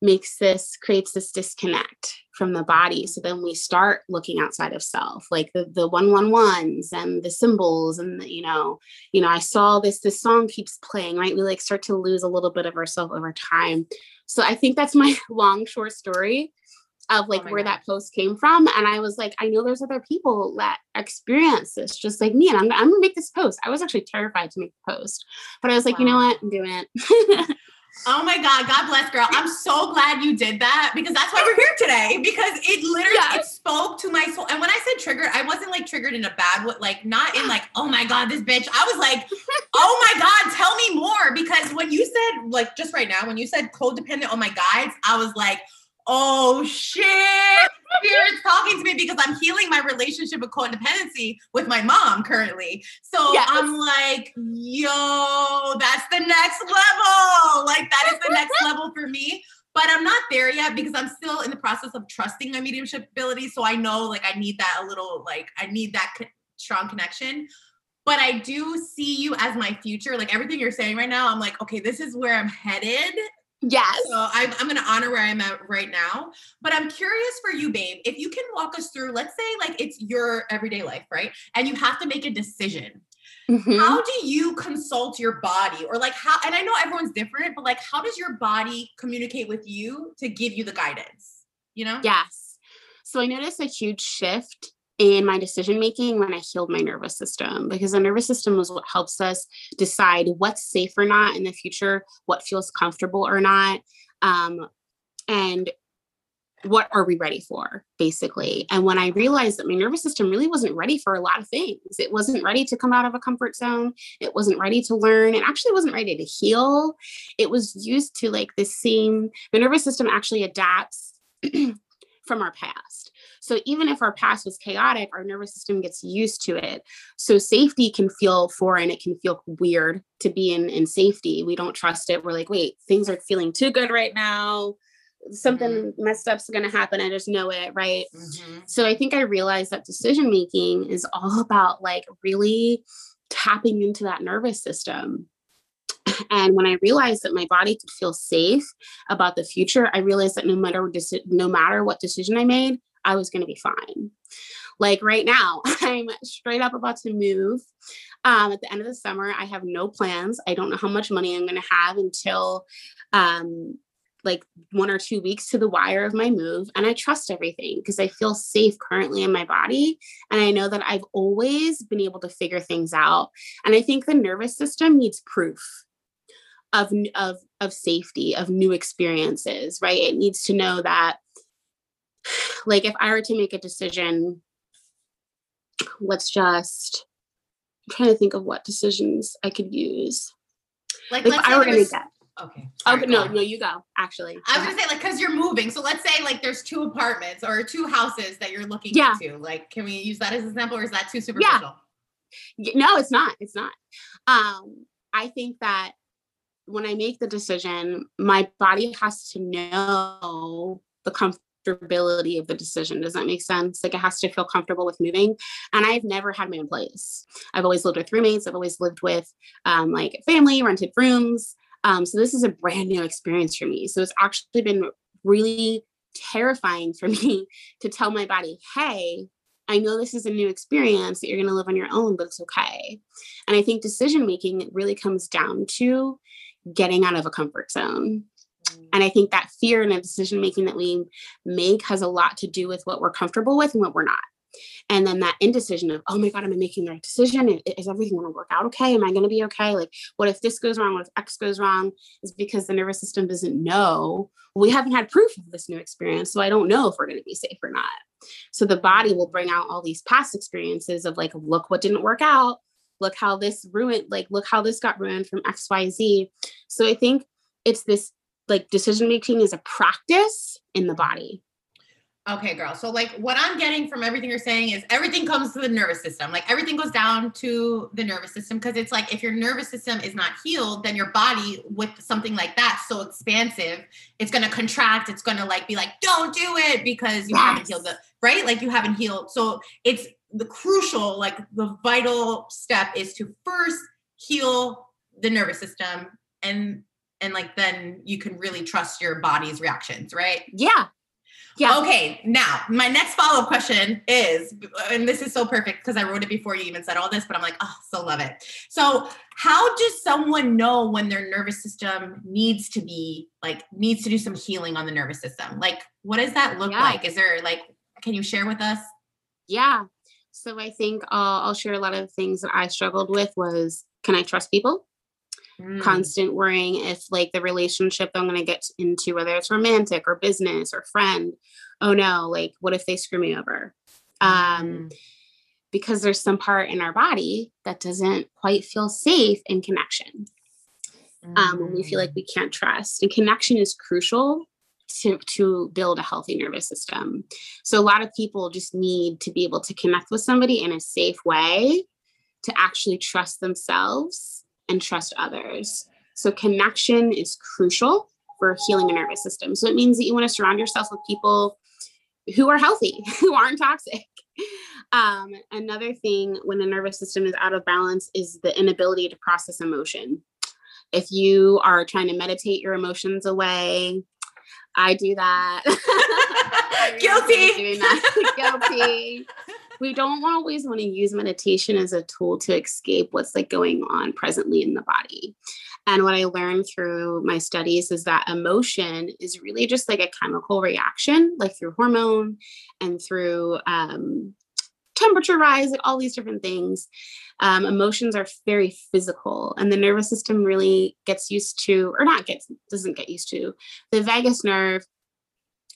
makes this creates this disconnect from the body so then we start looking outside of self like the the one one ones and the symbols and the, you know you know i saw this this song keeps playing right we like start to lose a little bit of ourselves over time so i think that's my <laughs> long short story of oh like oh where God. that post came from. And I was like, I know there's other people that experience this just like me. And I'm, I'm gonna make this post. I was actually terrified to make the post, but I was like, wow. you know what? I'm doing it. <laughs> Oh my God, God bless, girl. I'm so glad you did that because that's why we're here today. Because it literally it spoke to my soul. And when I said triggered, I wasn't like triggered in a bad way, like not in like, oh my God, this bitch. I was like, <laughs> oh my God, tell me more. Because when you said, like just right now, when you said codependent on my guides, I was like, oh shit, spirit's talking to me because I'm healing my relationship with codependency with my mom currently. So yes. I'm like, yo, that's the next level. Like that is the next <laughs> level for me. But I'm not there yet because I'm still in the process of trusting my mediumship ability. So I know like I need that a little, like I need that co- strong connection but I do see you as my future. Like everything you're saying right now, I'm like, okay, this is where I'm headed. Yes. So I'm, I'm going to honor where I'm at right now. But I'm curious for you, babe, if you can walk us through, let's say like it's your everyday life, right? And you have to make a decision. Mm-hmm. How do you consult your body? Or like how, and I know everyone's different, but like how does your body communicate with you to give you the guidance? You know? Yes. So I noticed a huge shift in my decision making when I healed my nervous system because the nervous system is what helps us decide what's safe or not in the future, what feels comfortable or not, um, and what are we ready for, basically. And when I realized that my nervous system really wasn't ready for a lot of things, it wasn't ready to come out of a comfort zone, it wasn't ready to learn, it actually wasn't ready to heal. It was used to like the same, the nervous system actually adapts <clears throat> from our past. So even if our past was chaotic, our nervous system gets used to it. So safety can feel foreign. It can feel weird to be in, in safety. We don't trust it. We're like, wait, things are feeling too good right now. Something mm-hmm. messed up's going to happen. I just know it. Right. Mm-hmm. So I think I realized that decision making is all <laughs> about like really tapping into that nervous system <clears throat> and when I realized that my body could feel safe about the future, I realized that no matter no matter what decision I made, I was going to be fine. Like right now, <laughs> I'm straight up about to move. Um, at the end of the summer, I have no plans. I don't know how much money I'm going to have until um, like one or two weeks to the wire of my move. And I trust everything because I feel safe currently in my body. And I know that I've always been able to figure things out. And I think the nervous system needs proof of, of, of safety, of new experiences, right? It needs to know that, like, if I were to make a decision, let's just, I'm trying to think of what decisions I could use. Like, if I were going to get Okay. Sorry, okay. No, no, you go. Actually, I was gonna say like because you're moving. So let's say like there's two apartments or two houses that you're looking yeah. into. Like, can we use that as an example, or is that too superficial? Yeah. No, it's not. It's not. Um, I think that when I make the decision, my body has to know the comfortability of the decision. Does that make sense? Like it has to feel comfortable with moving. And I've never had my own place. I've always lived with roommates. I've always lived with um, like family, rented rooms. Um, so this is a brand new experience for me. So it's actually been really terrifying for <laughs> me to tell my body, hey, I know this is a new experience that you're going to live on your own, but it's okay. And I think decision making really comes down to getting out of a comfort zone. And I think that fear and the decision making that we make has a lot to do with what we're comfortable with and what we're not. And then that indecision of oh my god am i making the right decision? Is everything going to work out okay? Am i going to be okay? Like what if this goes wrong? What if x goes wrong? Is because the nervous system doesn't know. We haven't had proof of this new experience so i don't know if we're going to be safe or not. So the body will bring out all these past experiences of like look what didn't work out. Look how this ruined like look how this got ruined from xyz so i think it's this like decision making is a practice in the body Okay, girl. So, like, what I'm getting from everything you're saying is everything comes to the nervous system. Like, everything goes down to the nervous system because it's like if your nervous system is not healed, then your body, with something like that, so expansive, it's going to contract. It's going to like be like, don't do it because you yes. haven't healed the right. Like, you haven't healed. So, it's the crucial, like, the vital step is to first heal the nervous system and and like then you can really trust your body's reactions right yeah yeah. Okay. Now, my next follow up question is, and this is so perfect because I wrote it before you even said all this, but I'm like, oh, so love it. So, how does someone know when their nervous system needs to be like, needs to do some healing on the nervous system? Like, what does that look yeah. like? Is there like, can you share with us? Yeah. So, I think uh, I'll share a lot of things that I struggled with was can I trust people? Mm. constant worrying if like the relationship I'm going to get into, whether it's romantic or business or friend, oh no, like what if they screw me over? Um, mm. Um, because there's some part in our body that doesn't quite feel safe in connection. Mm. Um, when we feel like we mm. can't trust, and connection is crucial to, to build a healthy nervous system. So, a lot of people just need to be able to connect with somebody in a safe way to actually trust themselves and trust others. So, connection is crucial for healing a nervous system. So, it means that you want to surround yourself with people who are healthy, <laughs> who aren't toxic. Um, another thing when the nervous system is out of balance is the inability to process emotion. If you are trying to meditate your emotions away, I do that. <laughs> <laughs> Guilty. That. Guilty we don't always want to use meditation as a tool to escape what's like going on presently in the body. And what I learned through my studies is that emotion is really just like a chemical reaction, like through hormone and through um, temperature rise, like all these different things. Um, emotions are very physical, and the nervous system really gets used to, or not gets, doesn't get used to. The vagus nerve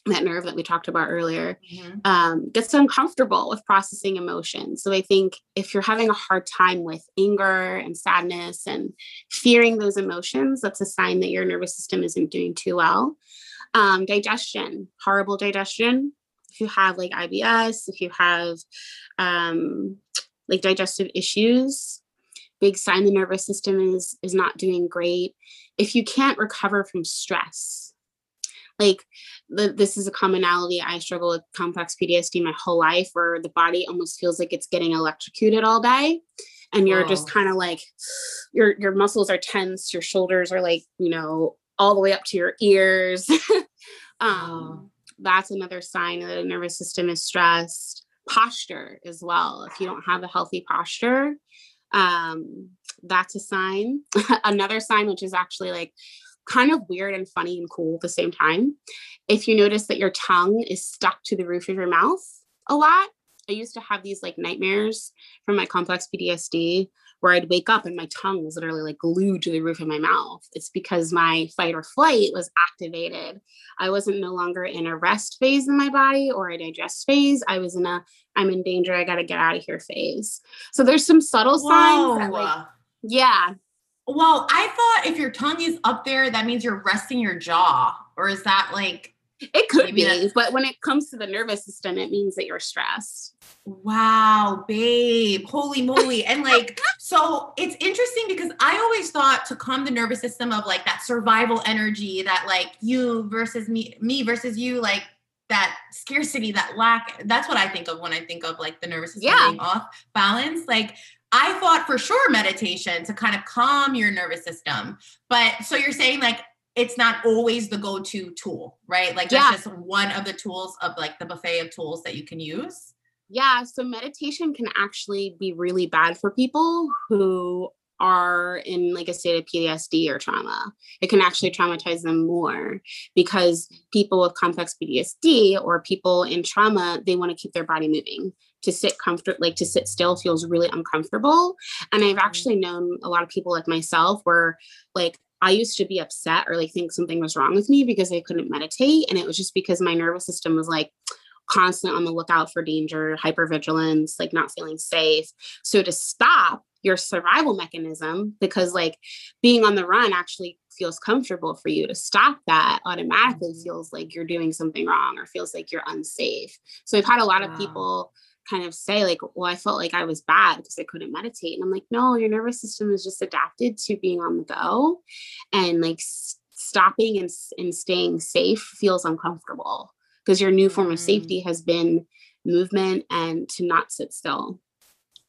that nerve that we talked about earlier mm-hmm. um, gets uncomfortable with processing emotions. So I think if you're having a hard time with anger and sadness and fearing those emotions, that's a sign that your nervous system isn't doing too well. Um, digestion, horrible digestion. If you have like IBS, if you have um, like digestive issues, big sign the nervous system is is not doing great. If you can't recover from stress, like the, this is a commonality. I struggle with complex PTSD my whole life, where the body almost feels like it's getting electrocuted all day, and you're just kind of like your your muscles are tense, your shoulders are like you know all the way up to your ears. <laughs> um, That's another sign that the nervous system is stressed. posture as well. If you don't have a healthy posture, um, that's a sign. <laughs> Another sign, which is actually like kind of weird and funny and cool at the same time. If you notice that your tongue is stuck to the roof of your mouth a lot, I used to have these like nightmares from my complex PTSD where I'd wake up and my tongue was literally like glued to the roof of my mouth. It's because my fight or flight was activated. I wasn't no longer in a rest phase in my body or a digest phase. I was in a I'm in danger, I gotta get out of here phase. So there's some subtle Whoa. signs that like yeah. Well, I thought if your tongue is up there, that means you're resting your jaw. Or is that like it could be, but when it comes to the nervous system, it means that you're stressed. Wow, babe. Holy moly. and like, <laughs> so it's interesting because I always thought to calm the nervous system of like that survival energy, that like you versus me, me versus you, like that scarcity, that lack. That's what I think of when I think of like the nervous system yeah. being off balance. Like, I thought for sure meditation to kind of calm your nervous system. But so you're saying like it's not always the go-to tool, right? Like yeah. that's just one of the tools of like the buffet of tools that you can use. Yeah, so meditation can actually be really bad for people who are in like a state of PTSD or trauma. It can actually traumatize them more because people with complex PTSD or people in trauma, they want to keep their body moving. To sit comfort like to sit still feels really uncomfortable. And I've mm-hmm. actually known a lot of people like myself where like I used to be upset or like think something was wrong with me because I couldn't meditate. And it was just because my nervous system was like constant on the lookout for danger, hypervigilance, like not feeling safe. So to stop your survival mechanism, because like being on the run actually feels comfortable for you to stop that automatically mm-hmm. feels like you're doing something wrong or feels like you're unsafe. So I've had a lot wow. of people kind of say like well i felt like i was bad because i couldn't meditate and i'm like no your nervous system is just adapted to being on the go and like s- stopping and, and staying safe feels uncomfortable because your new form of mm. safety has been movement and to not sit still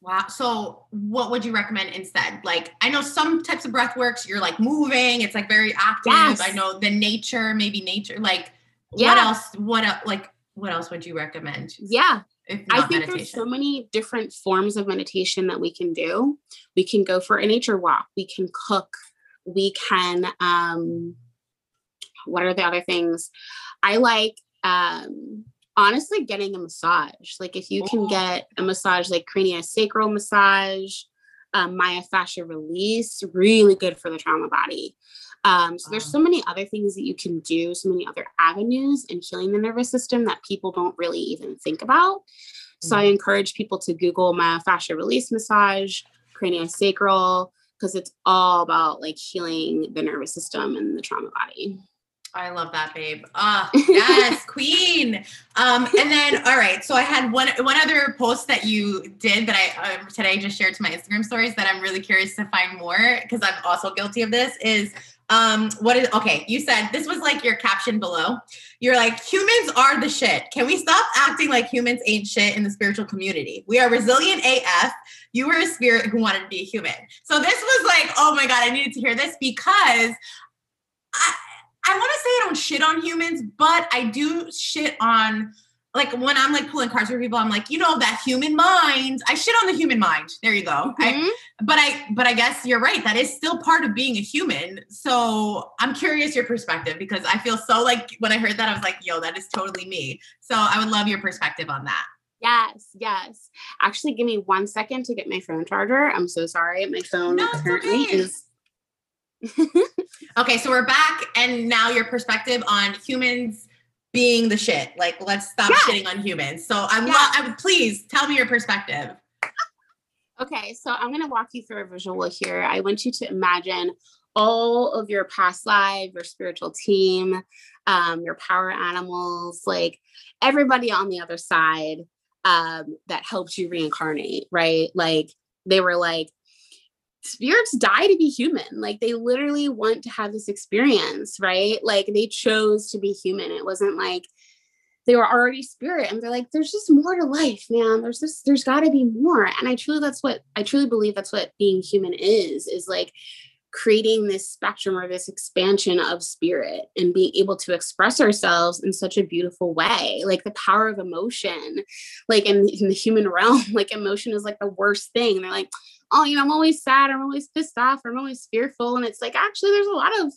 Wow. So what would you recommend instead? Like I know some types of breath works, you're like moving, it's like very active. Yes. I know the nature, maybe nature, like yeah. what else? What like what else would you recommend? Yeah. I think meditation. there's so many different forms of meditation that we can do. We can go for a nature walk. We can cook. We can um what are the other things? I like um honestly getting a massage. Like if you can oh. get a massage like craniosacral massage, um, myofascial release, really good for the trauma body. Um, so there's so many other things that you can do, so many other avenues in healing the nervous system that people don't really even think about. So I mm-hmm. encourage people to Google myofascial release massage, craniosacral, because it's all about like healing the nervous system and the trauma body. I love that, babe. Ah, <laughs> yes, queen. Um, and then, all right. So I had one one other post that you did that I uh, today just shared to my Instagram stories that I'm really curious to find more because I'm also guilty of this. Is um, what is okay? You said this was like your caption below. You're like, humans are the shit. Can we stop acting like humans ain't shit in the spiritual community? We are resilient AF. You were a spirit who wanted to be a human. So this was like, oh my God, I needed to hear this because I I want to say I don't shit on humans, but I do shit on like when I'm like pulling cards for people, I'm like, you know, that human mind. I shit on the human mind. There you go. Mm-hmm. I, but I, but I guess you're right. That is still part of being a human. So I'm curious your perspective because I feel so like when I heard that, I was like, yo, that is totally me. So I would love your perspective on that. Yes, yes. Actually, give me one second to get my phone charger. I'm so sorry. My phone no, currently okay. is. Okay, so we're back, and now your perspective on humans being the shit. Like, let's stop yeah. shitting on humans. So I'm, yeah. I would please tell me your perspective. Okay, so I'm gonna walk you through a visual here. I want you to imagine all of your past life, your spiritual team, um, your power animals, like everybody on the other side um, that helped you reincarnate, right? Like they were like, spirits die to be human. Like they literally want to have this experience, right? Like they chose to be human. It wasn't like they were already spirit and they're like, there's just more to life, man. There's this, there's gotta be more. And I truly that's what I truly believe that's what being human is, is like creating this spectrum or this expansion of spirit and being able to express ourselves in such a beautiful way like the power of emotion like in, in the human <laughs> realm like emotion is like the worst thing. They're like oh you know i'm always sad i'm always pissed off i'm always fearful and it's like actually there's a lot of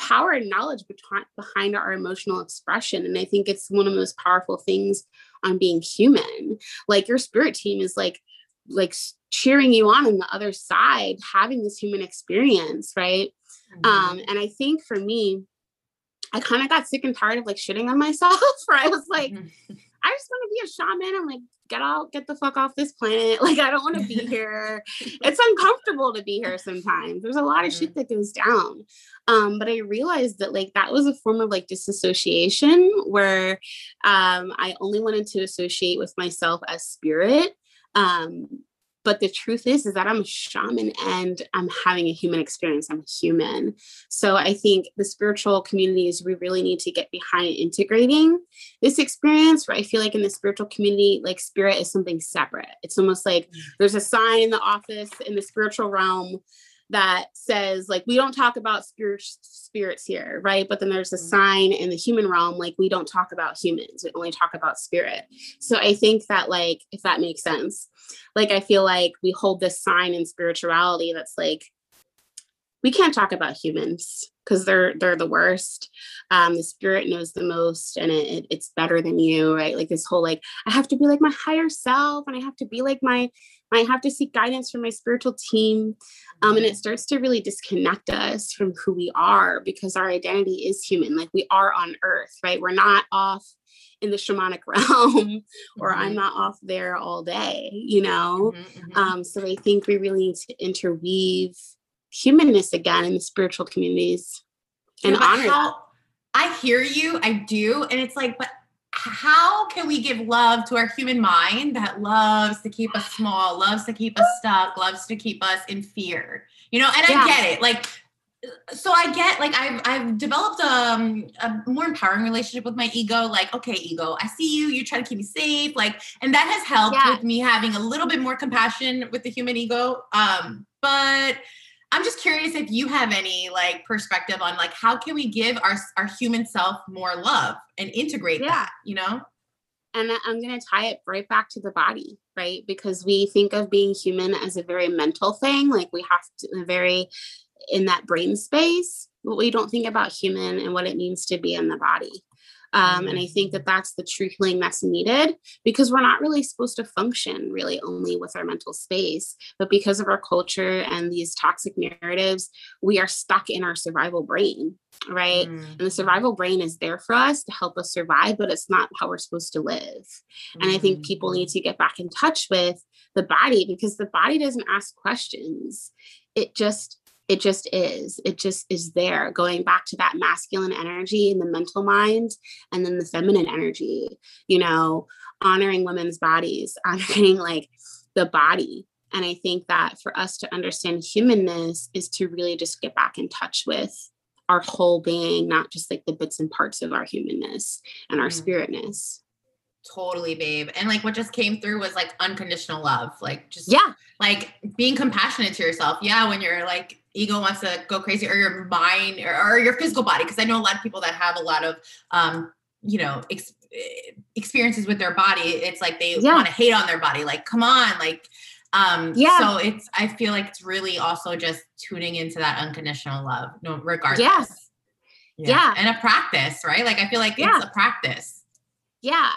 power and knowledge behind, behind our emotional expression and i think it's one of the most powerful things on being human. Like your spirit team is like like cheering you on on the other side having this human experience right mm-hmm. um and i think for me i kind of got sick and tired of like shitting on myself <laughs> where i was like mm-hmm. i just want to be a shaman i'm like get out get the fuck off this planet <laughs> like i don't want to be <laughs> here it's uncomfortable to be here sometimes there's a lot of shit mm-hmm. that goes down um but i realized that like that was a form of like disassociation where um i only wanted to associate with myself as spirit um but the truth is is that i'm a shaman and i'm having a human experience. I'm a human. So i think the spiritual communities we really need to get behind integrating this experience where i feel like in the spiritual community like spirit is something separate. It's almost like mm. there's a sign in the office in the spiritual realm that says like we don't talk about spirit spirits here right? But then there's a mm-hmm. sign in the human realm like we don't talk about humans we only talk about spirit. So i think that like if that makes sense like i feel like we hold this sign in spirituality that's like we can't talk about humans because they're they're the worst. Um the spirit knows the most and it, it, it's better than you right? Like this whole like i have to be like my higher self and i have to be like my I have to seek guidance from my spiritual team. Um, and it starts to really disconnect us from who we are because our identity is human. Like we are on earth, right? We're not off in the shamanic <laughs> realm or mm-hmm. I'm not off there all day, you know? Mm-hmm, mm-hmm. Um, so I think we really need to interweave humanness again in the spiritual communities and yeah, honor how, I hear you, I do. And it's like, but how can we give love to our human mind that loves to keep us small, loves to keep us stuck, loves to keep us in fear? You know, and yeah. I get it. Like, so I get like I've I've developed um, a more empowering relationship with my ego. Like, okay, ego, I see you. You try to keep me safe. Like, and that has helped yeah. with me having a little bit more compassion with the human ego. Um, but I'm just curious if you have any like perspective on like how can we give our our human self more love and integrate yeah. that, you know? And I'm going to tie it right back to the body, right? Because we think of being human as a very mental thing, like we have to very in that brain space, but we don't think about human and what it means to be in the body. Um, and I think that that's the true healing that's needed because we're not really supposed to function really only with our mental space. But because of our culture and these toxic narratives, we are stuck in our survival brain, right? Mm. And the survival brain is there for us to help us survive, but it's not how we're supposed to live. Mm. And I think people need to get back in touch with the body because the body doesn't ask questions. It just it just is. It just is there going back to that masculine energy in the mental mind and then the feminine energy you know honoring women's bodies <laughs> honoring like the body. And i think that for us to understand humanness is to really just get back in touch with our whole being not just like the bits and parts of our humanness and our mm. spiritness totally babe. And like what just came through was like unconditional love. Like just yeah. like being compassionate to yourself. Yeah when you're like ego wants to go crazy or your mind or, or your physical body because i know a lot of people that have a lot of um you know ex- experiences with their body. It's like they yeah. want to hate on their body. Like come on like um yeah. so it's i feel like it's really also just tuning into that unconditional love no regardless. Yes yeah. yeah. and a practice right? Like i feel like yeah. it's a practice. Yeah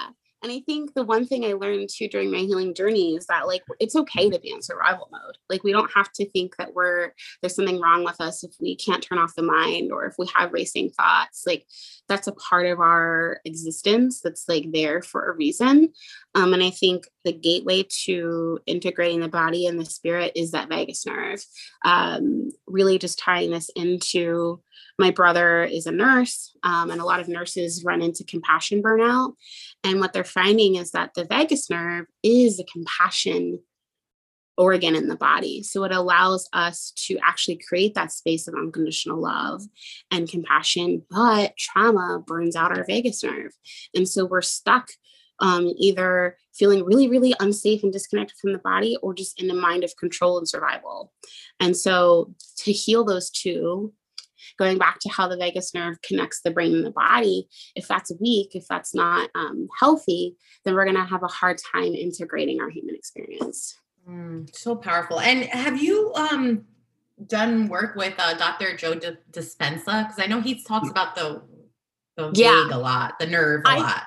and I think the one thing I learned too during my healing journey is that like it's okay to be in survival mode. Like we don't have to think that we're there's something wrong with us if we can't turn off the mind or if we have racing thoughts. Like that's a part of our existence that's like there for a reason. Um, and I think the gateway to integrating the body and the spirit is that vagus nerve. Um, really just tying this into my brother is a nurse, um, and a lot of nurses run into compassion burnout. And what they're finding is that the vagus nerve is a compassion organ in the body. So it allows us to actually create that space of unconditional love and compassion. But trauma burns out our vagus nerve. And so we're stuck um, either feeling really, really unsafe and disconnected from the body, or just in a mind of control and survival. And so to heal those two, going back to how the vagus nerve connects the brain and the body, if that's weak, if that's not um, healthy, then we're going to have a hard time integrating our human experience. Mm, so powerful. And have you um, done work with uh, Dr. Joe D- Dispenza? Because I know he talks about the the yeah. a lot, the nerve a I, lot.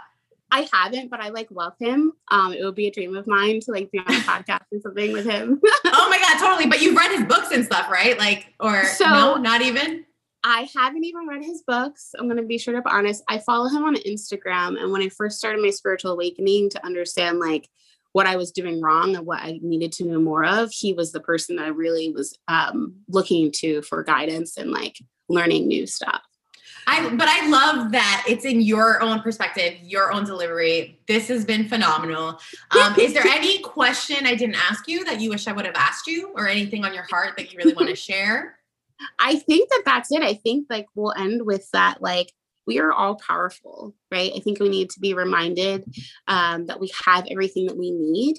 I haven't, but I like love him. Um, it would be a dream of mine to like be on a podcast or something with him. <laughs> oh my god, totally! But you've read his books and stuff, right? Like, or so, no, not even. I haven't even read his books. I'm going to be straight up honest. I follow him on Instagram. And when I first started my spiritual awakening to understand like what I was doing wrong and what I needed to know more of, he was the person that I really was um, looking to for guidance and like learning new stuff. I but I love that it's in your own perspective, your own delivery. This has been phenomenal. Um, is there any <laughs> question I didn't ask you that you wish I would have asked you, or anything on your heart that you really want to <laughs> share? I think that that's it. I think like we'll end with that. Like we are all powerful, right? I think we need to be reminded um, that we have everything that we need.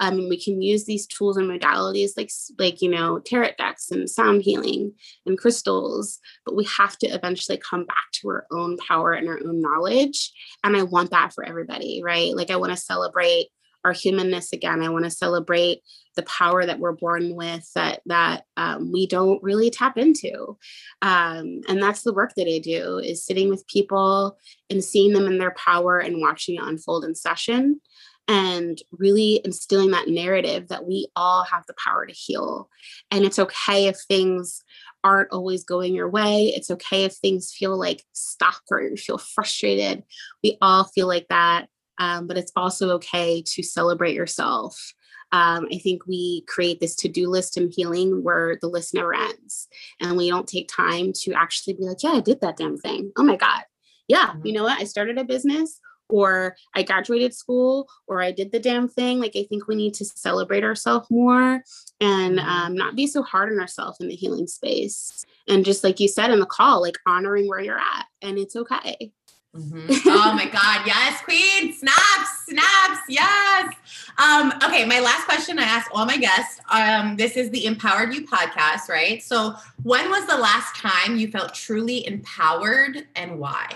Um, we can use these tools and modalities like like you know tarot decks and sound healing and crystals but we have to eventually come back to our own power and our own knowledge and i want that for everybody right like i want to celebrate our humanness again. I want to celebrate the power that we're born with that that um, we don't really tap into, um, and that's the work that I do is sitting with people and seeing them in their power and watching it unfold in session, and really instilling that narrative that we all have the power to heal, and it's okay if things aren't always going your way. It's okay if things feel like stuck or you feel frustrated. We all feel like that um, but it's also okay to celebrate yourself. Um, I think we create this to do list in healing where the list never ends. And we don't take time to actually be like, yeah, I did that damn thing. Oh my God. Yeah, mm-hmm. you know what? I started a business or I graduated school or I did the damn thing. Like, I think we need to celebrate ourselves more and mm-hmm. um, not be so hard on ourselves in the healing space. And just like you said in the call, like honoring where you're at and it's okay. Mm-hmm. Oh my God. Yes, Queen. Snaps, snaps. Yes. Um, okay. My last question I ask all my guests. Um, this is the Empowered You podcast, right? So, when was the last time you felt truly empowered and why?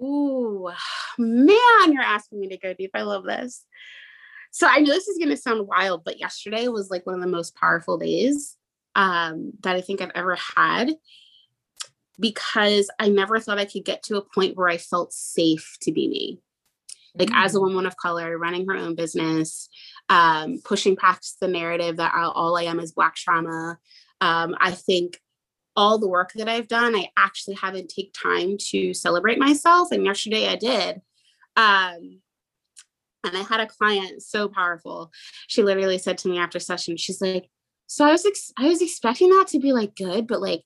Ooh, man, you're asking me to go deep. I love this. So, I know this is going to sound wild, but yesterday was like one of the most powerful days um, that I think I've ever had because I never thought I could get to a point where I felt safe to be me. Like mm-hmm. as a mm. woman of color, running her own business, um, pushing past the narrative that all I am is Black trauma. Um, I think all the work that I've done, I actually haven't take time to celebrate myself. And yesterday I did. Um, and I had a client so powerful. She literally said to me after session, she's like, "So I was ex- I was expecting that to be like good, but like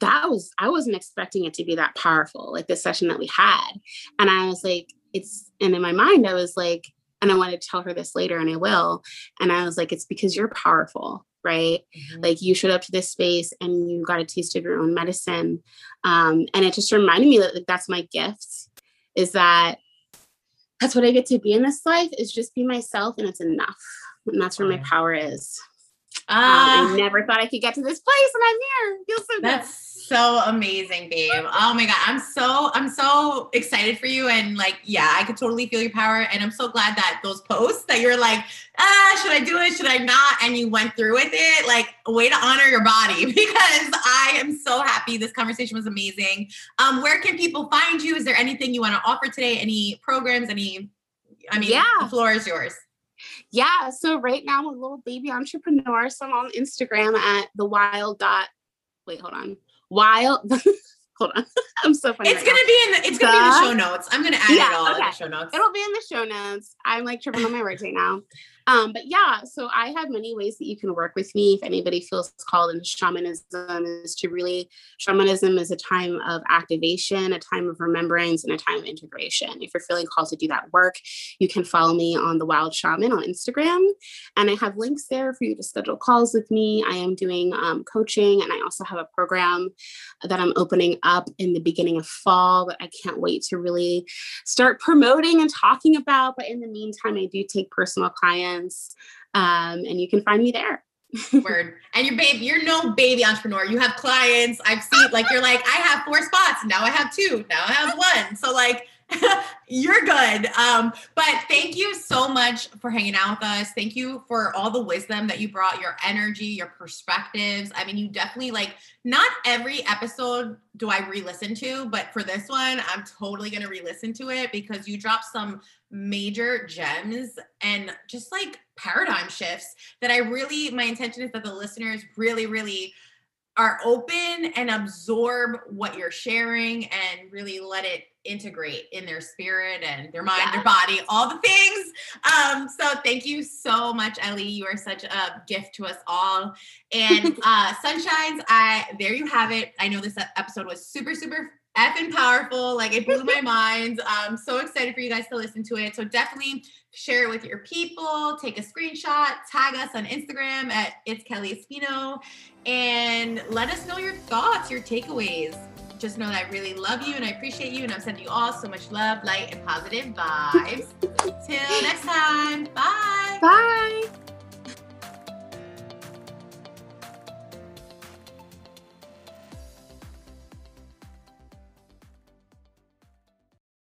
that was I wasn't expecting it to be that powerful, like the session that we had. And I was like, it's and in my mind, I was like, and I wanted to tell her this later, and I will. And I was like, it's because you're powerful, right? Mm-hmm. Like you showed up to this space and you got a taste of your own medicine. Um, and it just reminded me that like that's my gift, is that that's what I get to be in this life is just be myself and it's enough. And that's where my power is. Uh, um, I ah. never thought I could get to this place, and I'm here. Feels so that's good. So amazing, babe. Oh my god, I'm so I'm so excited for you, and like, yeah, I could totally feel your power, and I'm so glad that those posts that you're like, ah, should I do it? Should I not? And you went through with it. Like, a way to honor your body <laughs> because I am so happy. This conversation was amazing. Um, where can people find you? Is there anything you want to offer today? Any programs? Any? I mean, yeah. the floor is yours. Yeah. So right now I'm a little baby entrepreneur. So I'm on Instagram at the wild dot. Wait, hold on. Wild. <laughs> hold on. <laughs> I'm so funny. It's right gonna now. be in the it's gonna be in the show notes. I'm gonna add yeah, it all okay. in the show notes. It'll be in the show notes. I'm like tripping on my words right now. Um, but yeah, so I have many ways that you can work with me if anybody feels called into shamanism is to really shamanism is a time of activation, a time of remembrance, and a time of integration. If you're feeling called to do that work, you can follow me on the Wild Shaman on Instagram, and I have links there for you to schedule calls with me. I am doing um, coaching, and I also have a program that I'm opening up in the beginning of fall that I can't wait to really start promoting and talking about. But in the meantime, I do take personal clients, um, and you can find me there. <laughs> Word. And you're babe, you're no baby entrepreneur. You have clients. I've seen like you're like, I have four spots. Now I have two. Now I have one. So like <laughs> you're good. Um, but thank you so much for hanging out with us. Thank you for all the wisdom that you brought, your energy, your perspectives. I mean, you definitely like not every episode do I re-listen to, but for this one, I'm totally gonna re-listen to it because you dropped some major gems and just like paradigm shifts that I really my intention is that the listeners really, really are open and absorb what you're sharing and really let it integrate in their spirit and their mind, their body, all the things. Um, so thank you so much, Ellie. You are such a gift to us all. And <laughs> uh Sunshines, I there you have it. I know this episode was super, super effing powerful. Like it blew my mind. I'm so excited for you guys to listen to it. So definitely share it with your people, take a screenshot, tag us on Instagram at it's Kelly Espino, and let us know your thoughts, your takeaways. Just know that I really love you and I appreciate you, and I'm sending you all so much love, light, and positive vibes. Till next time. Bye. Bye.